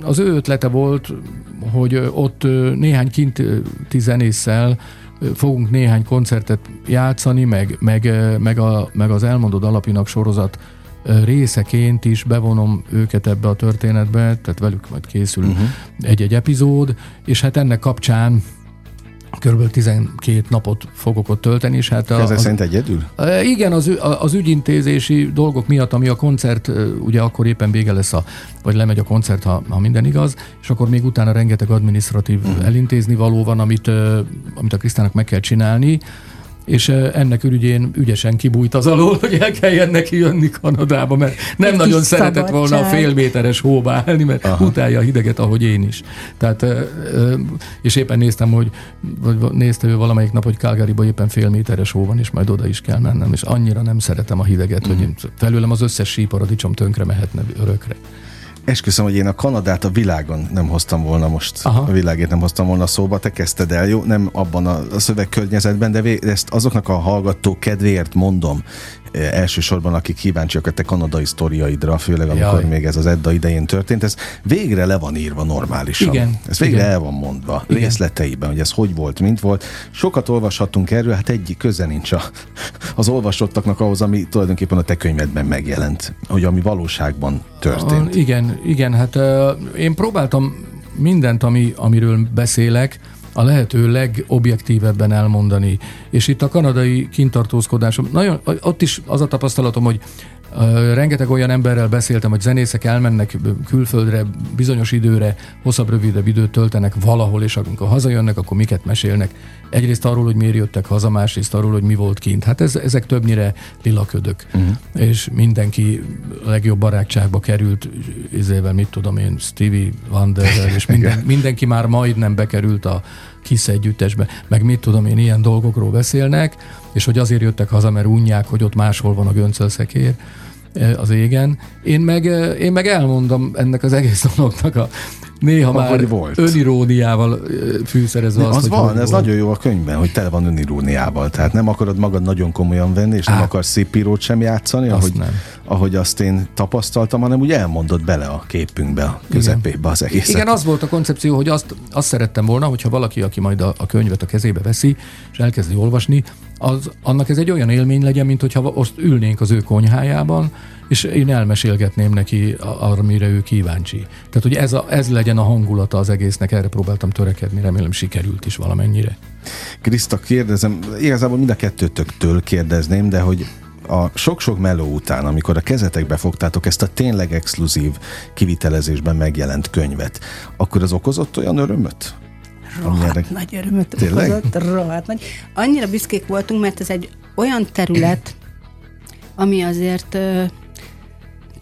C: az ő ötlete volt, hogy ott néhány kinti zenésszel fogunk néhány koncertet játszani, meg, meg, meg, a, meg az Elmondod alapinak sorozat részeként is bevonom őket ebbe a történetbe, tehát velük majd készül uh-huh. egy-egy epizód, és hát ennek kapcsán Körülbelül 12 napot fogok ott tölteni, és hát...
B: A, az, szerint egyedül?
C: Igen, az, az ügyintézési dolgok miatt, ami a koncert, ugye akkor éppen vége lesz, a, vagy lemegy a koncert, ha, ha minden igaz, és akkor még utána rengeteg administratív uh-huh. elintézni való van, amit, amit a Krisztának meg kell csinálni, és ennek ürügyén ügyesen kibújt az alól, hogy el kelljen neki jönni Kanadába, mert nem Egy nagyon szeretett volna a fél méteres hóba állni, mert Aha. utálja a hideget, ahogy én is. Tehát, és éppen néztem, hogy vagy nézte ő valamelyik nap, hogy Calgaryban éppen fél méteres hó van, és majd oda is kell mennem, és annyira nem szeretem a hideget, mm. hogy felőlem az összes síparadicsom tönkre mehetne örökre.
B: Esküszöm, hogy én a Kanadát a világon nem hoztam volna most, Aha. a világét nem hoztam volna szóba, te kezdted el, jó? Nem abban a szövegkörnyezetben, de ezt azoknak a hallgató kedvéért mondom, elsősorban akik kíváncsiak a te kanadai sztoriaidra, főleg amikor Jaj. még ez az Edda idején történt, ez végre le van írva normálisan. Igen. Ez végre igen. el van mondva, igen. részleteiben, hogy ez hogy volt, mint volt. Sokat olvashatunk erről, hát egyik köze nincs a, az olvasottaknak ahhoz, ami tulajdonképpen a te könyvedben megjelent, hogy ami valóságban történt.
C: A, igen, igen, hát uh, én próbáltam mindent, ami, amiről beszélek, a lehető legobjektívebben elmondani. És itt a kanadai kintartózkodásom, nagyon, ott is az a tapasztalatom, hogy rengeteg olyan emberrel beszéltem, hogy zenészek elmennek külföldre bizonyos időre, hosszabb, rövidebb időt töltenek valahol, és amikor hazajönnek, akkor miket mesélnek. Egyrészt arról, hogy miért jöttek haza, másrészt arról, hogy mi volt kint. Hát ez, ezek többnyire lilaködök. Uh-huh. És mindenki legjobb barátságba került, izével, mit tudom én, Stevie Wonderrel, és minden, mindenki már majdnem bekerült a Kiss együttesbe, meg mit tudom én, ilyen dolgokról beszélnek, és hogy azért jöttek haza, mert unják, hogy ott máshol van a göncölszekér az égen. Én meg, én meg elmondom ennek az egész dolognak a néha már volt. öniróniával fűszerezve
B: azt, az hogy van, ez volt. nagyon jó a könyvben, hogy tele van öniróniával. Tehát nem akarod magad nagyon komolyan venni, és Á. nem akarsz szép írót sem játszani, azt ahogy, nem. ahogy azt én tapasztaltam, hanem úgy elmondod bele a képünkbe, a közepébe Igen. az egészet.
C: Igen, az volt a koncepció, hogy azt, azt szerettem volna, hogyha valaki, aki majd a, a könyvet a kezébe veszi, és elkezdi olvasni, az, annak ez egy olyan élmény legyen, mint hogyha most ülnénk az ő konyhájában, és én elmesélgetném neki arra, mire ő kíváncsi. Tehát, hogy ez, a, ez legyen a hangulata az egésznek, erre próbáltam törekedni, remélem sikerült is valamennyire.
B: Kriszta, kérdezem, igazából mind a kettőtöktől kérdezném, de hogy a sok-sok meló után, amikor a kezetekbe fogtátok ezt a tényleg exkluzív kivitelezésben megjelent könyvet, akkor az okozott olyan örömöt?
D: Rohadt nagy örömöt Tényleg? okozott, rohadt nagy. Annyira büszkék voltunk, mert ez egy olyan terület, ami azért ö,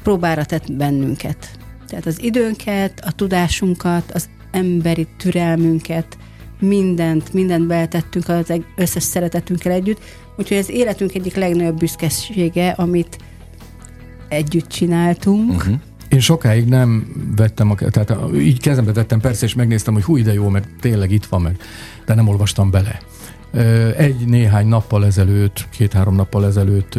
D: próbára tett bennünket. Tehát az időnket, a tudásunkat, az emberi türelmünket, mindent, mindent beletettünk az összes szeretetünkkel együtt, úgyhogy az életünk egyik legnagyobb büszkesége, amit együtt csináltunk. Uh-huh.
C: Én sokáig nem vettem, a, tehát így kezembe tettem persze, és megnéztem, hogy hú, ide jó, mert tényleg itt van meg, de nem olvastam bele. Egy néhány nappal ezelőtt, két-három nappal ezelőtt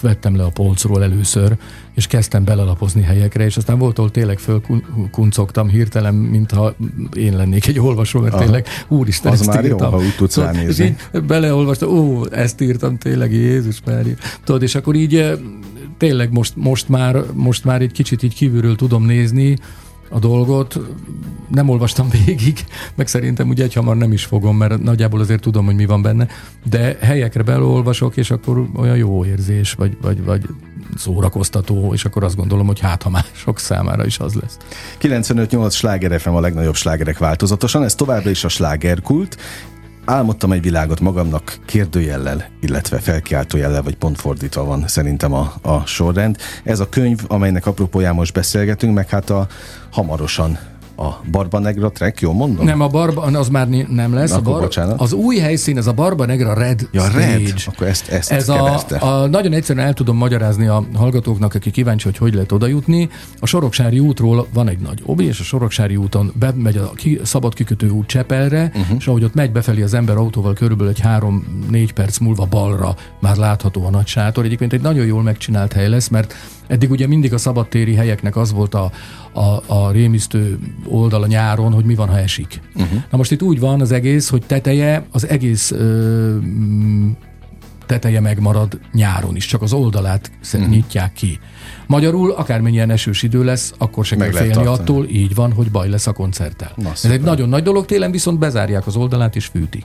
C: vettem le a polcról először, és kezdtem belelapozni helyekre, és aztán volt, ahol tényleg fölkuncogtam hirtelen, mintha én lennék egy olvasó, mert Aha. tényleg úristen,
B: Az ezt már írtam. jó, ha úgy tudsz Tudod, ránézni.
C: Beleolvastam, ó, ezt írtam tényleg, Jézus már. Tudod, és akkor így tényleg most, most, már, most már egy kicsit így kívülről tudom nézni, a dolgot. Nem olvastam végig, meg szerintem ugye egyhamar nem is fogom, mert nagyjából azért tudom, hogy mi van benne, de helyekre belolvasok, és akkor olyan jó érzés, vagy, vagy, vagy szórakoztató, és akkor azt gondolom, hogy hát ha mások számára is az lesz.
B: 95-8 sláger FM a legnagyobb slágerek változatosan, ez továbbra is a slágerkult, álmodtam egy világot magamnak kérdőjellel, illetve felkiáltójellel, vagy pont fordítva van szerintem a, a sorrend. Ez a könyv, amelynek apropóján most beszélgetünk, meg hát a hamarosan a Barba Negra track, jól mondom?
C: Nem, a Barba, az már nem lesz. Na, a bar, az új helyszín, ez a Barba Negra Red
B: ja,
C: Stage.
B: Red. Akkor ezt, ezt
C: ez a, a, nagyon egyszerűen el tudom magyarázni a hallgatóknak, aki kíváncsi, hogy hogy lehet oda jutni. A Soroksári útról van egy nagy obi, és a Soroksári úton bemegy a ki, szabad kikötő út Csepelre, uh-huh. és ahogy ott megy befelé az ember autóval, körülbelül egy 3-4 perc múlva balra már látható a nagy sátor. Egyébként egy nagyon jól megcsinált hely lesz, mert eddig ugye mindig a szabadtéri helyeknek az volt a, a, a rémisztő oldal a nyáron, hogy mi van, ha esik. Uh-huh. Na most itt úgy van az egész, hogy teteje, az egész ö, teteje megmarad nyáron is, csak az oldalát uh-huh. nyitják ki. Magyarul, akármennyien esős idő lesz, akkor se kell félni tartani. attól, így van, hogy baj lesz a koncerttel. Na, Ez egy nagyon nagy dolog, télen viszont bezárják az oldalát és fűtik.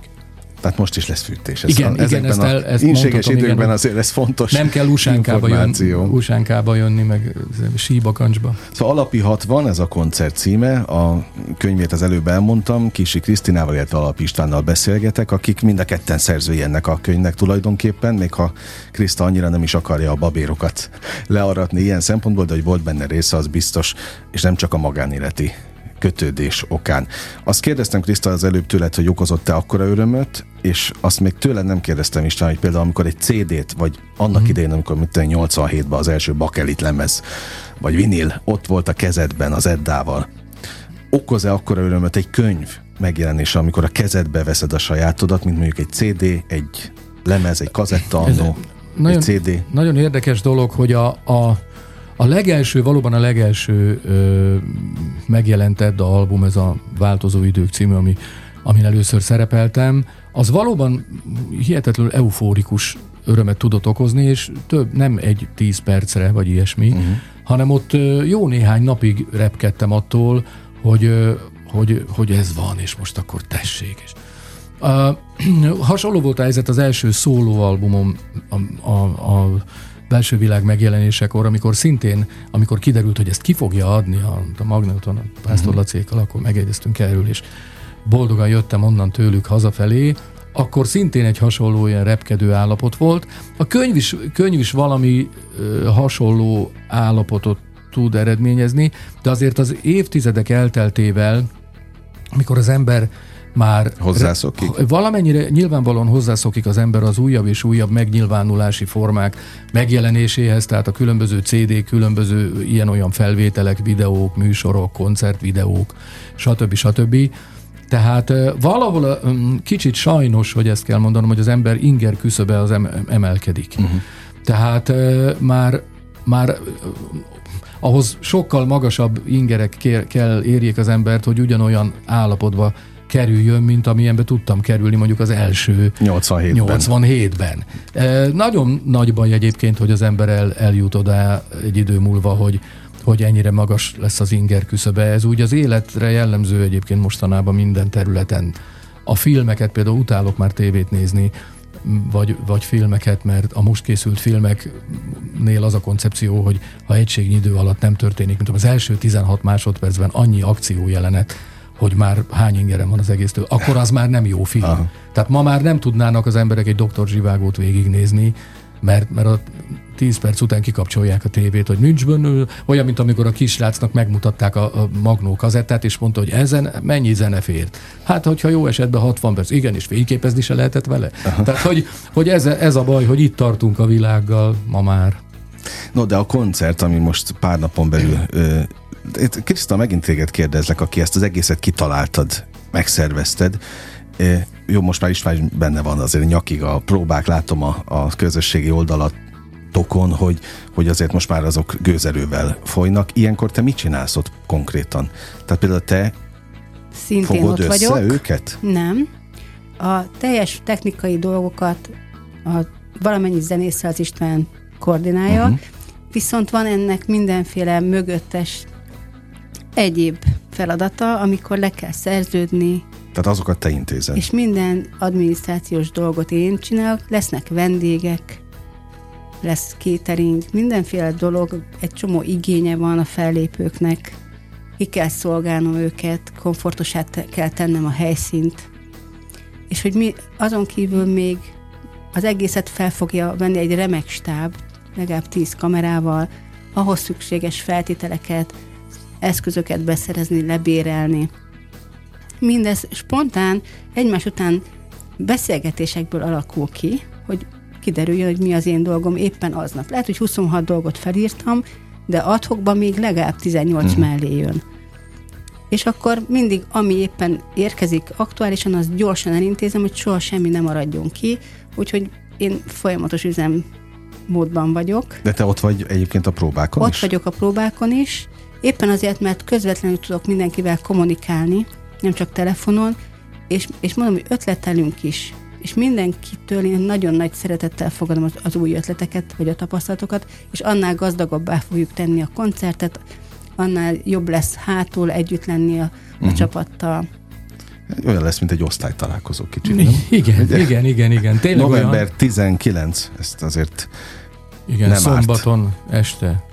B: Tehát most is lesz fűtés.
C: Ez igen, a, igen, ezt, el, ezt
B: inséges időkben igen, azért ez fontos
C: Nem kell usánkába, jönni, usánkába jönni, meg síbakancsba.
B: Szóval Alapi 60, ez a koncert címe, a könyvét az előbb elmondtam, Kisi Krisztinával, illetve Alapi Istvánnal beszélgetek, akik mind a ketten szerzői ennek a könyvnek tulajdonképpen, még ha Kriszta annyira nem is akarja a babérokat learatni ilyen szempontból, de hogy volt benne része, az biztos, és nem csak a magánéleti kötődés okán. Azt kérdeztem Kriszta az előbb tőled, hogy okozott-e akkora örömöt, és azt még tőled nem kérdeztem István, hogy például amikor egy CD-t, vagy annak mm. idején, amikor mit 87-ben az első bakelit lemez, vagy vinil, ott volt a kezedben az Eddával, okoz-e akkora örömöt egy könyv megjelenése, amikor a kezedbe veszed a sajátodat, mint mondjuk egy CD, egy lemez, egy kazetta annó, egy CD?
C: Nagyon érdekes dolog, hogy a, a a legelső, valóban a legelső ö, megjelentett a album, ez a Változó idők című, ami, amin először szerepeltem, az valóban hihetetlenül eufórikus örömet tudott okozni, és több, nem egy tíz percre, vagy ilyesmi, uh-huh. hanem ott jó néhány napig repkedtem attól, hogy, hogy, hogy ez van, és most akkor tessék. És, uh, hasonló volt a helyzet az első szólóalbumom, a, a, a belső világ megjelenésekor, amikor szintén, amikor kiderült, hogy ezt ki fogja adni a, a Magneton, a Pásztor uh-huh. Lacékkal, akkor megegyeztünk erről, és boldogan jöttem onnan tőlük hazafelé, akkor szintén egy hasonló ilyen repkedő állapot volt. A könyv is, könyv is valami ö, hasonló állapotot tud eredményezni, de azért az évtizedek elteltével, amikor az ember már
B: hozzászokik?
C: Valamennyire nyilvánvalóan hozzászokik az ember az újabb és újabb megnyilvánulási formák megjelenéséhez, tehát a különböző CD, különböző ilyen-olyan felvételek, videók, műsorok, koncertvideók, stb. stb. Tehát valahol kicsit sajnos, hogy ezt kell mondanom, hogy az ember inger küszöbe az emelkedik. Uh-huh. Tehát már, már ahhoz sokkal magasabb ingerek kell érjék az embert, hogy ugyanolyan állapotba kerüljön, mint amilyenbe tudtam kerülni mondjuk az első
B: 87-ben.
C: 87-ben. E, nagyon nagy baj egyébként, hogy az ember el, eljut oda egy idő múlva, hogy hogy ennyire magas lesz az inger küszöbe. Ez úgy az életre jellemző egyébként mostanában minden területen. A filmeket például utálok már tévét nézni, vagy, vagy filmeket, mert a most készült filmeknél az a koncepció, hogy ha egységnyi idő alatt nem történik, mint az első 16 másodpercben annyi akció jelenet, hogy már hány ingerem van az egésztől, akkor az már nem jó film. Aha. Tehát ma már nem tudnának az emberek egy Dr. Zsivágót végignézni, mert, mert a 10 perc után kikapcsolják a tévét, hogy nincs benne, olyan, mint amikor a kisrácnak megmutatták a, a magnó kazettát, és mondta, hogy ezen mennyi zene fért. Hát, hogyha jó esetben 60 perc, igen, és fényképezni se lehetett vele. Aha. Tehát, hogy, hogy ez, ez a baj, hogy itt tartunk a világgal ma már.
B: No, de a koncert, ami most pár napon belül Kriszta, megint téged kérdezlek, aki ezt az egészet kitaláltad, megszervezted. Jó, most már is benne van azért nyakig a próbák, látom a, a közösségi oldalatokon, hogy, hogy azért most már azok gőzerővel folynak. Ilyenkor te mit csinálsz ott konkrétan? Tehát például te
D: Szintén
B: fogod
D: ott
B: össze
D: vagyok.
B: őket?
D: Nem. A teljes technikai dolgokat a valamennyi zenésszel az István koordinálja, uh-huh. viszont van ennek mindenféle mögöttes egyéb feladata, amikor le kell szerződni.
B: Tehát azokat te intézed.
D: És minden adminisztrációs dolgot én csinálok, lesznek vendégek, lesz catering, mindenféle dolog, egy csomó igénye van a fellépőknek, ki kell szolgálnom őket, komfortosát kell tennem a helyszínt, és hogy mi azon kívül még az egészet fel fogja venni egy remek stáb, legalább tíz kamerával, ahhoz szükséges feltételeket, eszközöket beszerezni, lebérelni. Mindez spontán, egymás után beszélgetésekből alakul ki, hogy kiderüljön, hogy mi az én dolgom éppen aznap. Lehet, hogy 26 dolgot felírtam, de adhokban még legalább 18 hmm. mellé jön. És akkor mindig, ami éppen érkezik aktuálisan, az gyorsan elintézem, hogy soha semmi nem maradjon ki, úgyhogy én folyamatos üzem módban vagyok.
B: De te ott vagy egyébként a próbákon
D: ott
B: is?
D: Ott vagyok a próbákon is, Éppen azért, mert közvetlenül tudok mindenkivel kommunikálni, nem csak telefonon, és, és mondom, hogy ötletelünk is, és mindenkitől én nagyon nagy szeretettel fogadom az, az új ötleteket, vagy a tapasztalatokat, és annál gazdagabbá fogjuk tenni a koncertet, annál jobb lesz hátul együtt lenni a, a uh-huh. csapattal.
B: Olyan lesz, mint egy osztálytalálkozó kicsit, nem?
C: Igen, Ugye? igen, igen, igen.
B: Tényleg November olyan... 19, ezt azért
C: igen, nem szombaton árt. este.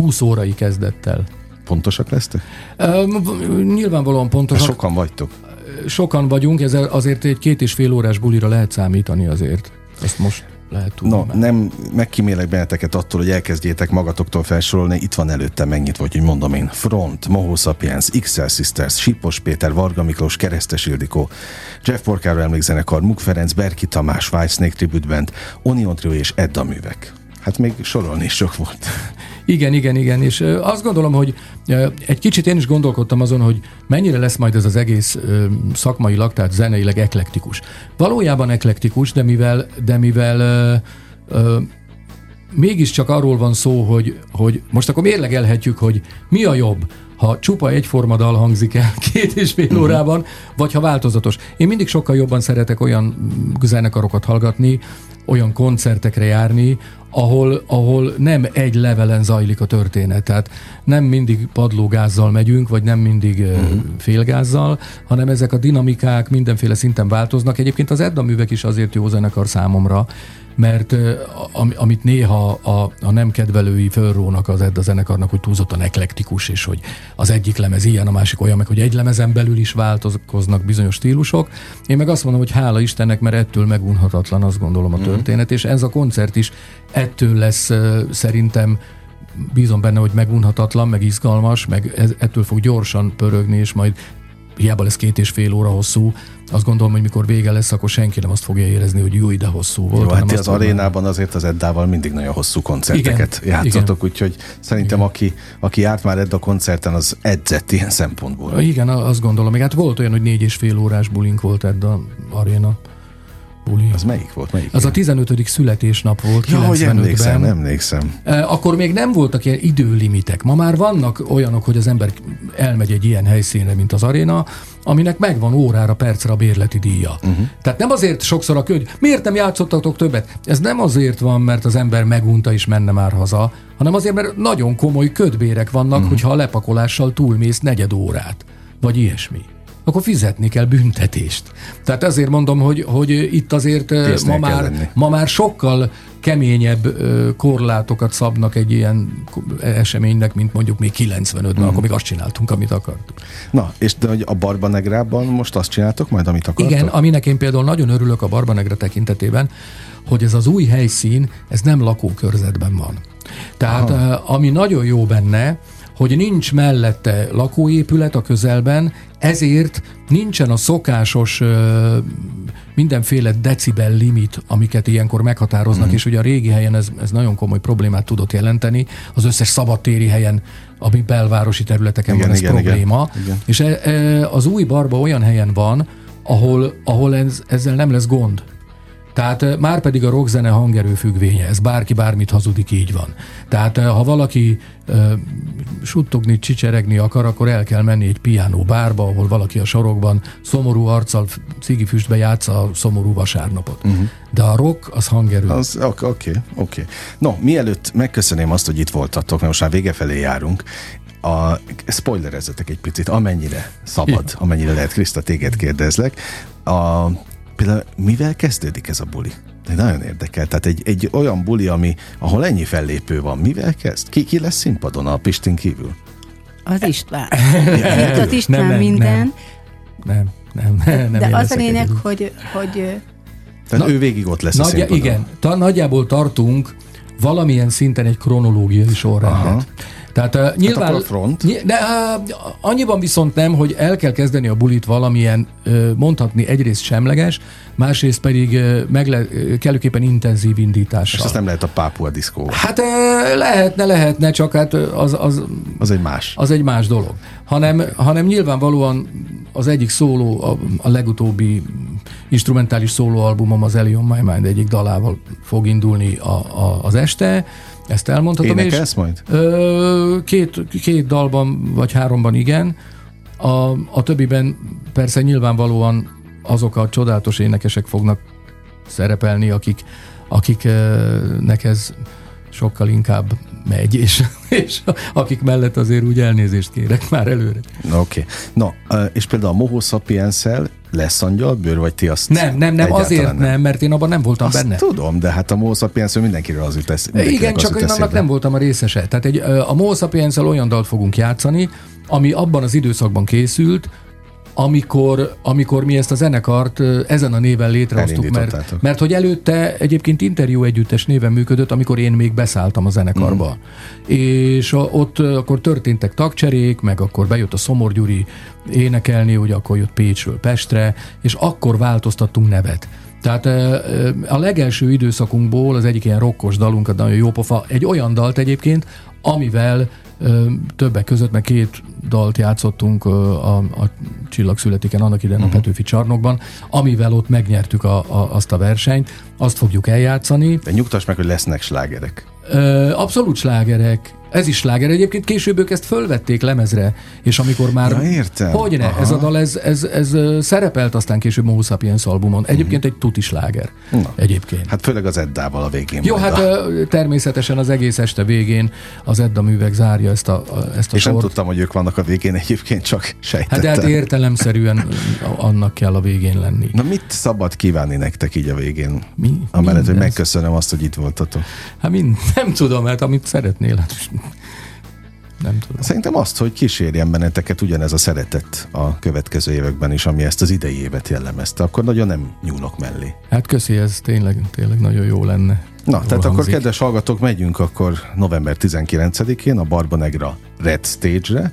C: 20 órai kezdettel.
B: Pontosak lesztek?
C: Nyilvánvalóan pontosak.
B: Sokan vagytok.
C: Sokan vagyunk, ez azért egy két és fél órás bulira lehet számítani azért. Ezt most lehet tudni.
B: No, már. nem megkímélek benneteket attól, hogy elkezdjétek magatoktól felsorolni. Itt van előtte megnyitva, hogy mondom én. Front, Moho Sapiens, XL Sisters, Sipos Péter, Varga Miklós, Keresztes Ildikó, Jeff Porcaro emlékzenekar, Muk Ferenc, Berki Tamás, Whitesnake Tribute Band, Onion Trio és Edda művek. Hát még sorolni is sok volt.
C: Igen, igen, igen, és azt gondolom, hogy egy kicsit én is gondolkodtam azon, hogy mennyire lesz majd ez az egész szakmailag, tehát zeneileg eklektikus. Valójában eklektikus, de mivel, de mivel mégiscsak arról van szó, hogy, hogy most akkor mérlegelhetjük, hogy mi a jobb, ha csupa egyforma dal hangzik el két és fél uh-huh. órában, vagy ha változatos. Én mindig sokkal jobban szeretek olyan zenekarokat hallgatni, olyan koncertekre járni, ahol, ahol nem egy levelen zajlik a történet. Tehát nem mindig padlógázzal megyünk, vagy nem mindig uh-huh. félgázzal, hanem ezek a dinamikák mindenféle szinten változnak. Egyébként az Edda művek is azért jó zenekar számomra, mert amit néha a, a nem kedvelői fölrónak az Edda zenekarnak, hogy túlzottan eklektikus, és hogy az egyik lemez ilyen, a másik olyan, meg hogy egy lemezen belül is változnak bizonyos stílusok. Én meg azt mondom, hogy hála Istennek, mert ettől megunhatatlan, azt gondolom a mhm. történet, és ez a koncert is ettől lesz szerintem bízom benne, hogy megunhatatlan, meg izgalmas, meg ez, ettől fog gyorsan pörögni, és majd hiába lesz két és fél óra hosszú, azt gondolom, hogy mikor vége lesz, akkor senki nem azt fogja érezni, hogy jó, de hosszú volt.
B: Jó, hát az arénában azért az Eddával mindig nagyon hosszú koncerteket igen, játszatok, igen. úgyhogy szerintem igen. aki, aki járt már Edda koncerten, az edzett ilyen szempontból.
C: Igen, azt gondolom. Még hát volt olyan, hogy négy és fél órás bulink volt Edda aréna
B: buli. Az melyik volt? Melyik
C: az a 15. születésnap volt,
B: ja, 95-ben. emlékszem, emlékszem.
C: Akkor még nem voltak ilyen időlimitek. Ma már vannak olyanok, hogy az ember elmegy egy ilyen helyszínre, mint az aréna, aminek megvan órára, percre a bérleti díja. Uh-huh. Tehát nem azért sokszor a köd, miért nem játszottatok többet? Ez nem azért van, mert az ember megunta és menne már haza, hanem azért, mert nagyon komoly ködbérek vannak, uh-huh. hogyha a lepakolással túlmész negyed órát, vagy ilyesmi akkor fizetni kell büntetést. Tehát ezért mondom, hogy, hogy itt azért ma már, ma már sokkal keményebb korlátokat szabnak egy ilyen eseménynek, mint mondjuk még 95-ben, mm. akkor még azt csináltunk, amit akartunk.
B: Na, és de hogy a Barbanegrában most azt csináltok majd, amit akartok?
C: Igen, aminek én például nagyon örülök a Barbanegra tekintetében, hogy ez az új helyszín, ez nem lakókörzetben van. Tehát Aha. ami nagyon jó benne, hogy nincs mellette lakóépület a közelben, ezért nincsen a szokásos mindenféle decibel limit, amiket ilyenkor meghatároznak, mm. és ugye a régi helyen ez, ez nagyon komoly problémát tudott jelenteni, az összes szabadtéri helyen, ami belvárosi területeken igen, van ez igen, probléma, igen. és e, e, az új barba olyan helyen van, ahol, ahol ez, ezzel nem lesz gond. Tehát már pedig a rockzene hangerő függvénye, ez bárki bármit hazudik, így van. Tehát ha valaki suttogni, csicseregni akar, akkor el kell menni egy piánó bárba, ahol valaki a sorokban szomorú arccal cigifüstbe játsza a szomorú vasárnapot. Uh-huh. De a rock az hangerő.
B: Az, oké, oké. Okay, okay. No, mielőtt megköszöném azt, hogy itt voltatok, mert most már vége felé járunk, a, spoilerezzetek egy picit, amennyire szabad, amennyire lehet, Kriszta, téged kérdezlek. A, Például mivel kezdődik ez a buli? De nagyon érdekel. Tehát egy, egy olyan buli, ami, ahol ennyi fellépő van, mivel kezd? Ki, ki lesz színpadon a Pistin kívül?
D: Az István. ja, az István nem, minden.
C: Nem, nem, nem. nem
D: De az a lényeg, hogy, hogy
B: tehát Na, ő végig ott lesz nagyja, a színpadon.
C: Igen, ta, nagyjából tartunk valamilyen szinten egy kronológiai sorrendet. Aha.
B: Tehát uh, nyilván... Hát a front.
C: De uh, annyiban viszont nem, hogy el kell kezdeni a bulit valamilyen uh, mondhatni egyrészt semleges, másrészt pedig uh, megle, uh, kellőképpen intenzív indítással. És
B: azt nem lehet a Pápua diszkó.
C: Hát uh, lehetne, lehetne, csak hát az, az...
B: Az egy más.
C: Az egy más dolog. Hanem, hanem nyilvánvalóan az egyik szóló, a, a legutóbbi instrumentális szólóalbumom az Elion My Mind egyik dalával fog indulni a, a, az este, ezt elmondhatom.
B: Énekelsz és, majd?
C: Ö, két, két dalban, vagy háromban igen. A, a többiben persze nyilvánvalóan azok a csodálatos énekesek fognak szerepelni, akik, akiknek ez sokkal inkább megy, és, és akik mellett azért úgy elnézést kérek már előre.
B: Oké. Okay. Na, és például a Moho sapiens lesz angyalbőr, vagy ti azt
C: Nem, nem, nem, azért nem. nem, mert én abban nem voltam
B: azt
C: benne.
B: tudom, de hát a Moho sapiens mindenkiről az jut esz,
C: Igen, csak én annak nem voltam a részese. Tehát egy, a Moho sapiens olyan dalt fogunk játszani, ami abban az időszakban készült, amikor, amikor mi ezt a zenekart ezen a néven létrehoztuk, mert, mert hogy előtte egyébként interjú együttes néven működött, amikor én még beszálltam a zenekarba. Mm. És a, ott akkor történtek tagcserék, meg akkor bejött a Szomor Gyuri énekelni, hogy akkor jött Pécsről Pestre, és akkor változtattunk nevet. Tehát a legelső időszakunkból az egyik ilyen rokkos dalunk, nagyon jó pofa, egy olyan dalt egyébként, amivel többek között, meg két dalt játszottunk a, a Csillag születiken annak idején uh-huh. a Petőfi csarnokban, amivel ott megnyertük a, a, azt a versenyt, azt fogjuk eljátszani.
B: De nyugtass meg, hogy lesznek slágerek.
C: Abszolút slágerek, ez is sláger. Egyébként később ők ezt fölvették lemezre, és amikor már...
B: Ja, értem.
C: Hogy ne, ez a dal, ez, ez, ez, szerepelt aztán később Moho Sapiens albumon. Mhm. Egyébként uh-huh. egy tuti sláger. Na. Egyébként.
B: Hát főleg az Eddával a végén.
C: Jó, hát a... természetesen az egész este végén az Edda művek zárja ezt a, ezt a
B: És
C: sort.
B: nem tudtam, hogy ők vannak a végén egyébként, csak sejtettem.
C: Hát, hát értelemszerűen annak kell a végén lenni.
B: Na mit szabad kívánni nektek így a végén? Mi? Amellett, hogy megköszönöm azt, hogy itt voltatok.
C: Hát mind, nem tudom, hát amit szeretnél. Hát nem tudom.
B: Szerintem azt, hogy kísérjen benneteket ugyanez a szeretet a következő években is, ami ezt az idei évet jellemezte, akkor nagyon nem nyúlok mellé.
C: Hát köszi, ez tényleg, tényleg nagyon jó lenne.
B: Na, Jól tehát hangzik. akkor kedves hallgatók, megyünk akkor november 19-én a Barba Negra Red Stage-re,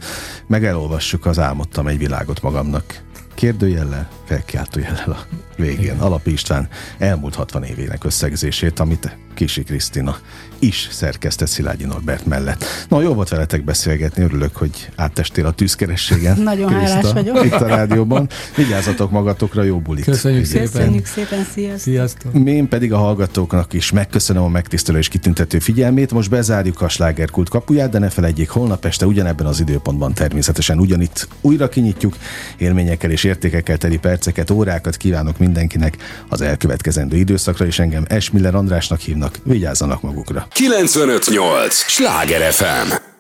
B: meg elolvassuk az Álmodtam egy világot magamnak kérdőjellel, felkiáltójellel a végén. Alapi István elmúlt 60 évének összegzését, amit Kisi Krisztina is szerkesztett Szilágyi Norbert mellett. Na, jó volt veletek beszélgetni, örülök, hogy áttestél a tűzkerességen.
D: Nagyon Krista, hálás vagyok.
B: Itt a rádióban. Vigyázzatok magatokra, jó bulit.
C: Köszönjük szépen.
D: Köszönjük szépen, sziasztok.
C: sziasztok.
B: Én pedig a hallgatóknak is megköszönöm a megtisztelő és kitüntető figyelmét. Most bezárjuk a slágerkult kapuját, de ne felejtjék, holnap este ugyanebben az időpontban természetesen ugyanitt újra kinyitjuk. Élményekkel és értékekkel teli perceket, órákat kívánok mindenkinek az elkövetkezendő időszakra, és engem Esmiller Andrásnak hívnak. Vigyázzanak magukra.
A: 958! Sláger FM!